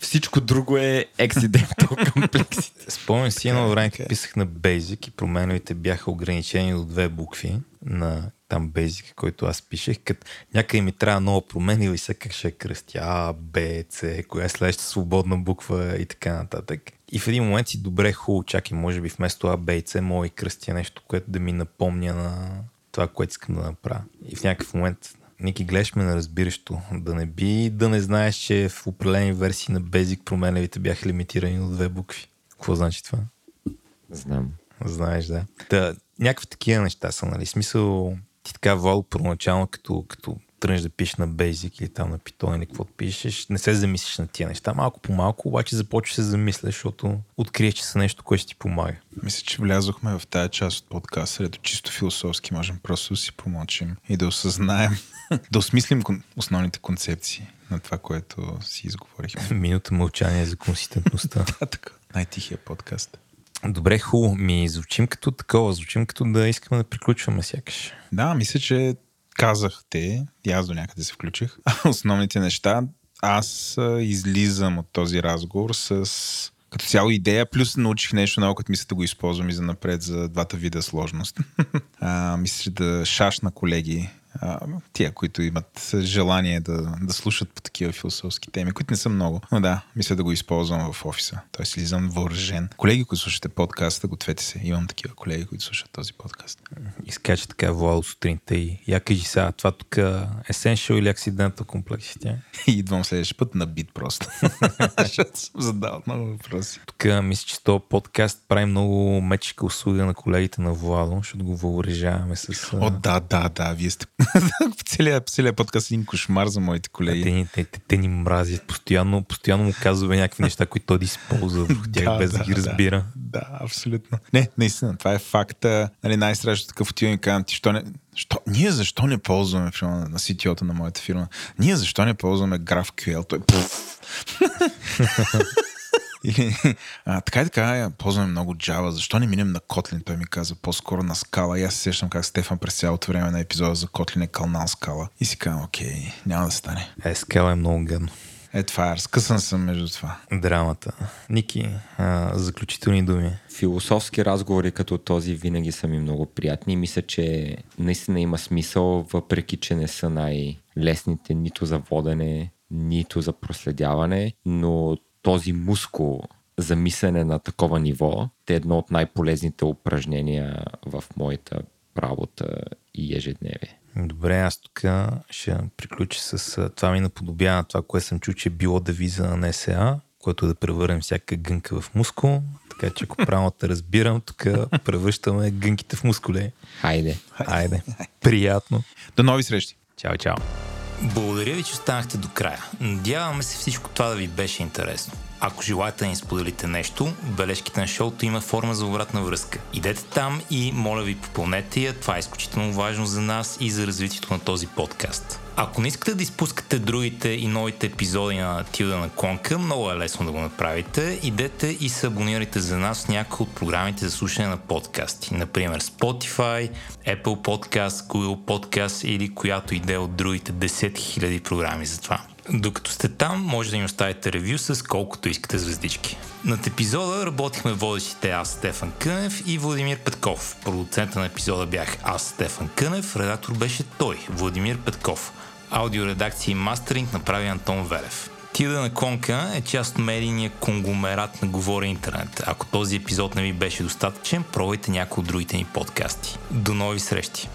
Всичко друго е accidental комплексите. Спомням си едно време, okay. писах на Basic и променовите бяха ограничени до две букви на там Basic, който аз пишех, като някъде ми трябва нова промени или се как ще е кръстя А, Б, С, коя е следващата свободна буква и така нататък. И в един момент си добре хубаво, чакай, може би вместо А, Б и С мога и кръстя нещо, което да ми напомня на това, което искам да направя. И в някакъв момент Ники, гледаш ме на разбиращо. Да не би да не знаеш, че в определени версии на Basic променевите бяха лимитирани до две букви. Какво значи това? Знам. Знаеш, да. Та, някакви такива неща са, нали? Смисъл, ти така вал първоначално, като, като тръгнеш да пишеш на Basic или там на Python или какво пишеш, не се замислиш на тия неща. Малко по малко, обаче започваш се замисля, защото откриеш, че са нещо, което ще ти помага. Мисля, че влязохме в тази част от подкаста, където чисто философски можем просто да си помочим и да осъзнаем, да осмислим основните концепции на това, което си изговорихме. Минута мълчание за консистентността. да, така. Най-тихия подкаст. Добре, хубаво. Ми звучим като такова, звучим като да искаме да приключваме сякаш. Да, мисля, че казахте, и аз до някъде се включих, основните неща. Аз излизам от този разговор с като цяло идея, плюс научих нещо ново, като мисля да го използвам и за напред за двата вида сложност. а, мисля, да шашна колеги а, тия, които имат желание да, да слушат по такива философски теми, които не са много. Но да, мисля да го използвам в офиса. Тоест, излизам въоръжен. Колеги, които слушате подкаста, гответе се. Имам такива колеги, които слушат този подкаст. Изкача така Владо сутринта и я кажи сега, това тук Essential или Accidental комплексите? И идвам следващия път на бит просто. Защото съм задал много въпроси. Тук мисля, че този подкаст прави много мечка услуга на колегите на Владо, защото го въоръжаваме с... О, да, да, да, вие сте целият, целият подкаст е един кошмар за моите колеги. Те, те, те, те ни мразят постоянно, постоянно му казваме някакви неща, които той да използва върху тях, без да, ги разбира. Да, да, абсолютно. Не, наистина, това е факта. Нали, най-страшно такъв отивам и казвам ти, що не, що, ние защо не ползваме примерно, на CTO-та на моята фирма? Ние защо не ползваме GraphQL? Той. Или, а, така и така, ползваме много Java. Защо не минем на Kotlin? Той ми каза по-скоро на скала. И аз се сещам как Стефан през цялото време на епизода за Kotlin е кълнал скала. И си казвам, окей, няма да стане. Е, скала е много гадно. Е, това е, разкъсан съм между това. Драмата. Ники, а, заключителни думи. Философски разговори като този винаги са ми много приятни. Мисля, че наистина има смисъл, въпреки че не са най-лесните нито за водене, нито за проследяване, но този мускул за мислене на такова ниво е едно от най-полезните упражнения в моята работа и ежедневие. Добре, аз тук ще приключа с това ми наподобява на това, което съм чул, че е било девиза на НСА, което е да превърнем всяка гънка в мускул. Така че ако правилно те разбирам, тук превръщаме гънките в мускули. Хайде! Айде, приятно. До нови срещи! Чао, чао. Благодаря ви, че останахте до края. Надяваме се всичко това да ви беше интересно. Ако желаете да ни споделите нещо, бележките на шоуто има форма за обратна връзка. Идете там и моля ви попълнете я, това е изключително важно за нас и за развитието на този подкаст. Ако не искате да изпускате другите и новите епизоди на Тилда на Клонка, много е лесно да го направите. Идете и се абонирайте за нас в някои от програмите за слушане на подкасти. Например Spotify, Apple Podcast, Google Podcast или която иде от другите 10 000 програми за това. Докато сте там, може да ни оставите ревю с колкото искате звездички. Над епизода работихме водещите аз, Стефан Кънев и Владимир Петков. Продуцента на епизода бях аз, Стефан Кънев, редактор беше той, Владимир Петков. Аудиоредакция и мастеринг направи Антон Велев. Тилда на Конка е част от медийния конгломерат на Говори Интернет. Ако този епизод не ви беше достатъчен, пробвайте някои от другите ни подкасти. До нови срещи!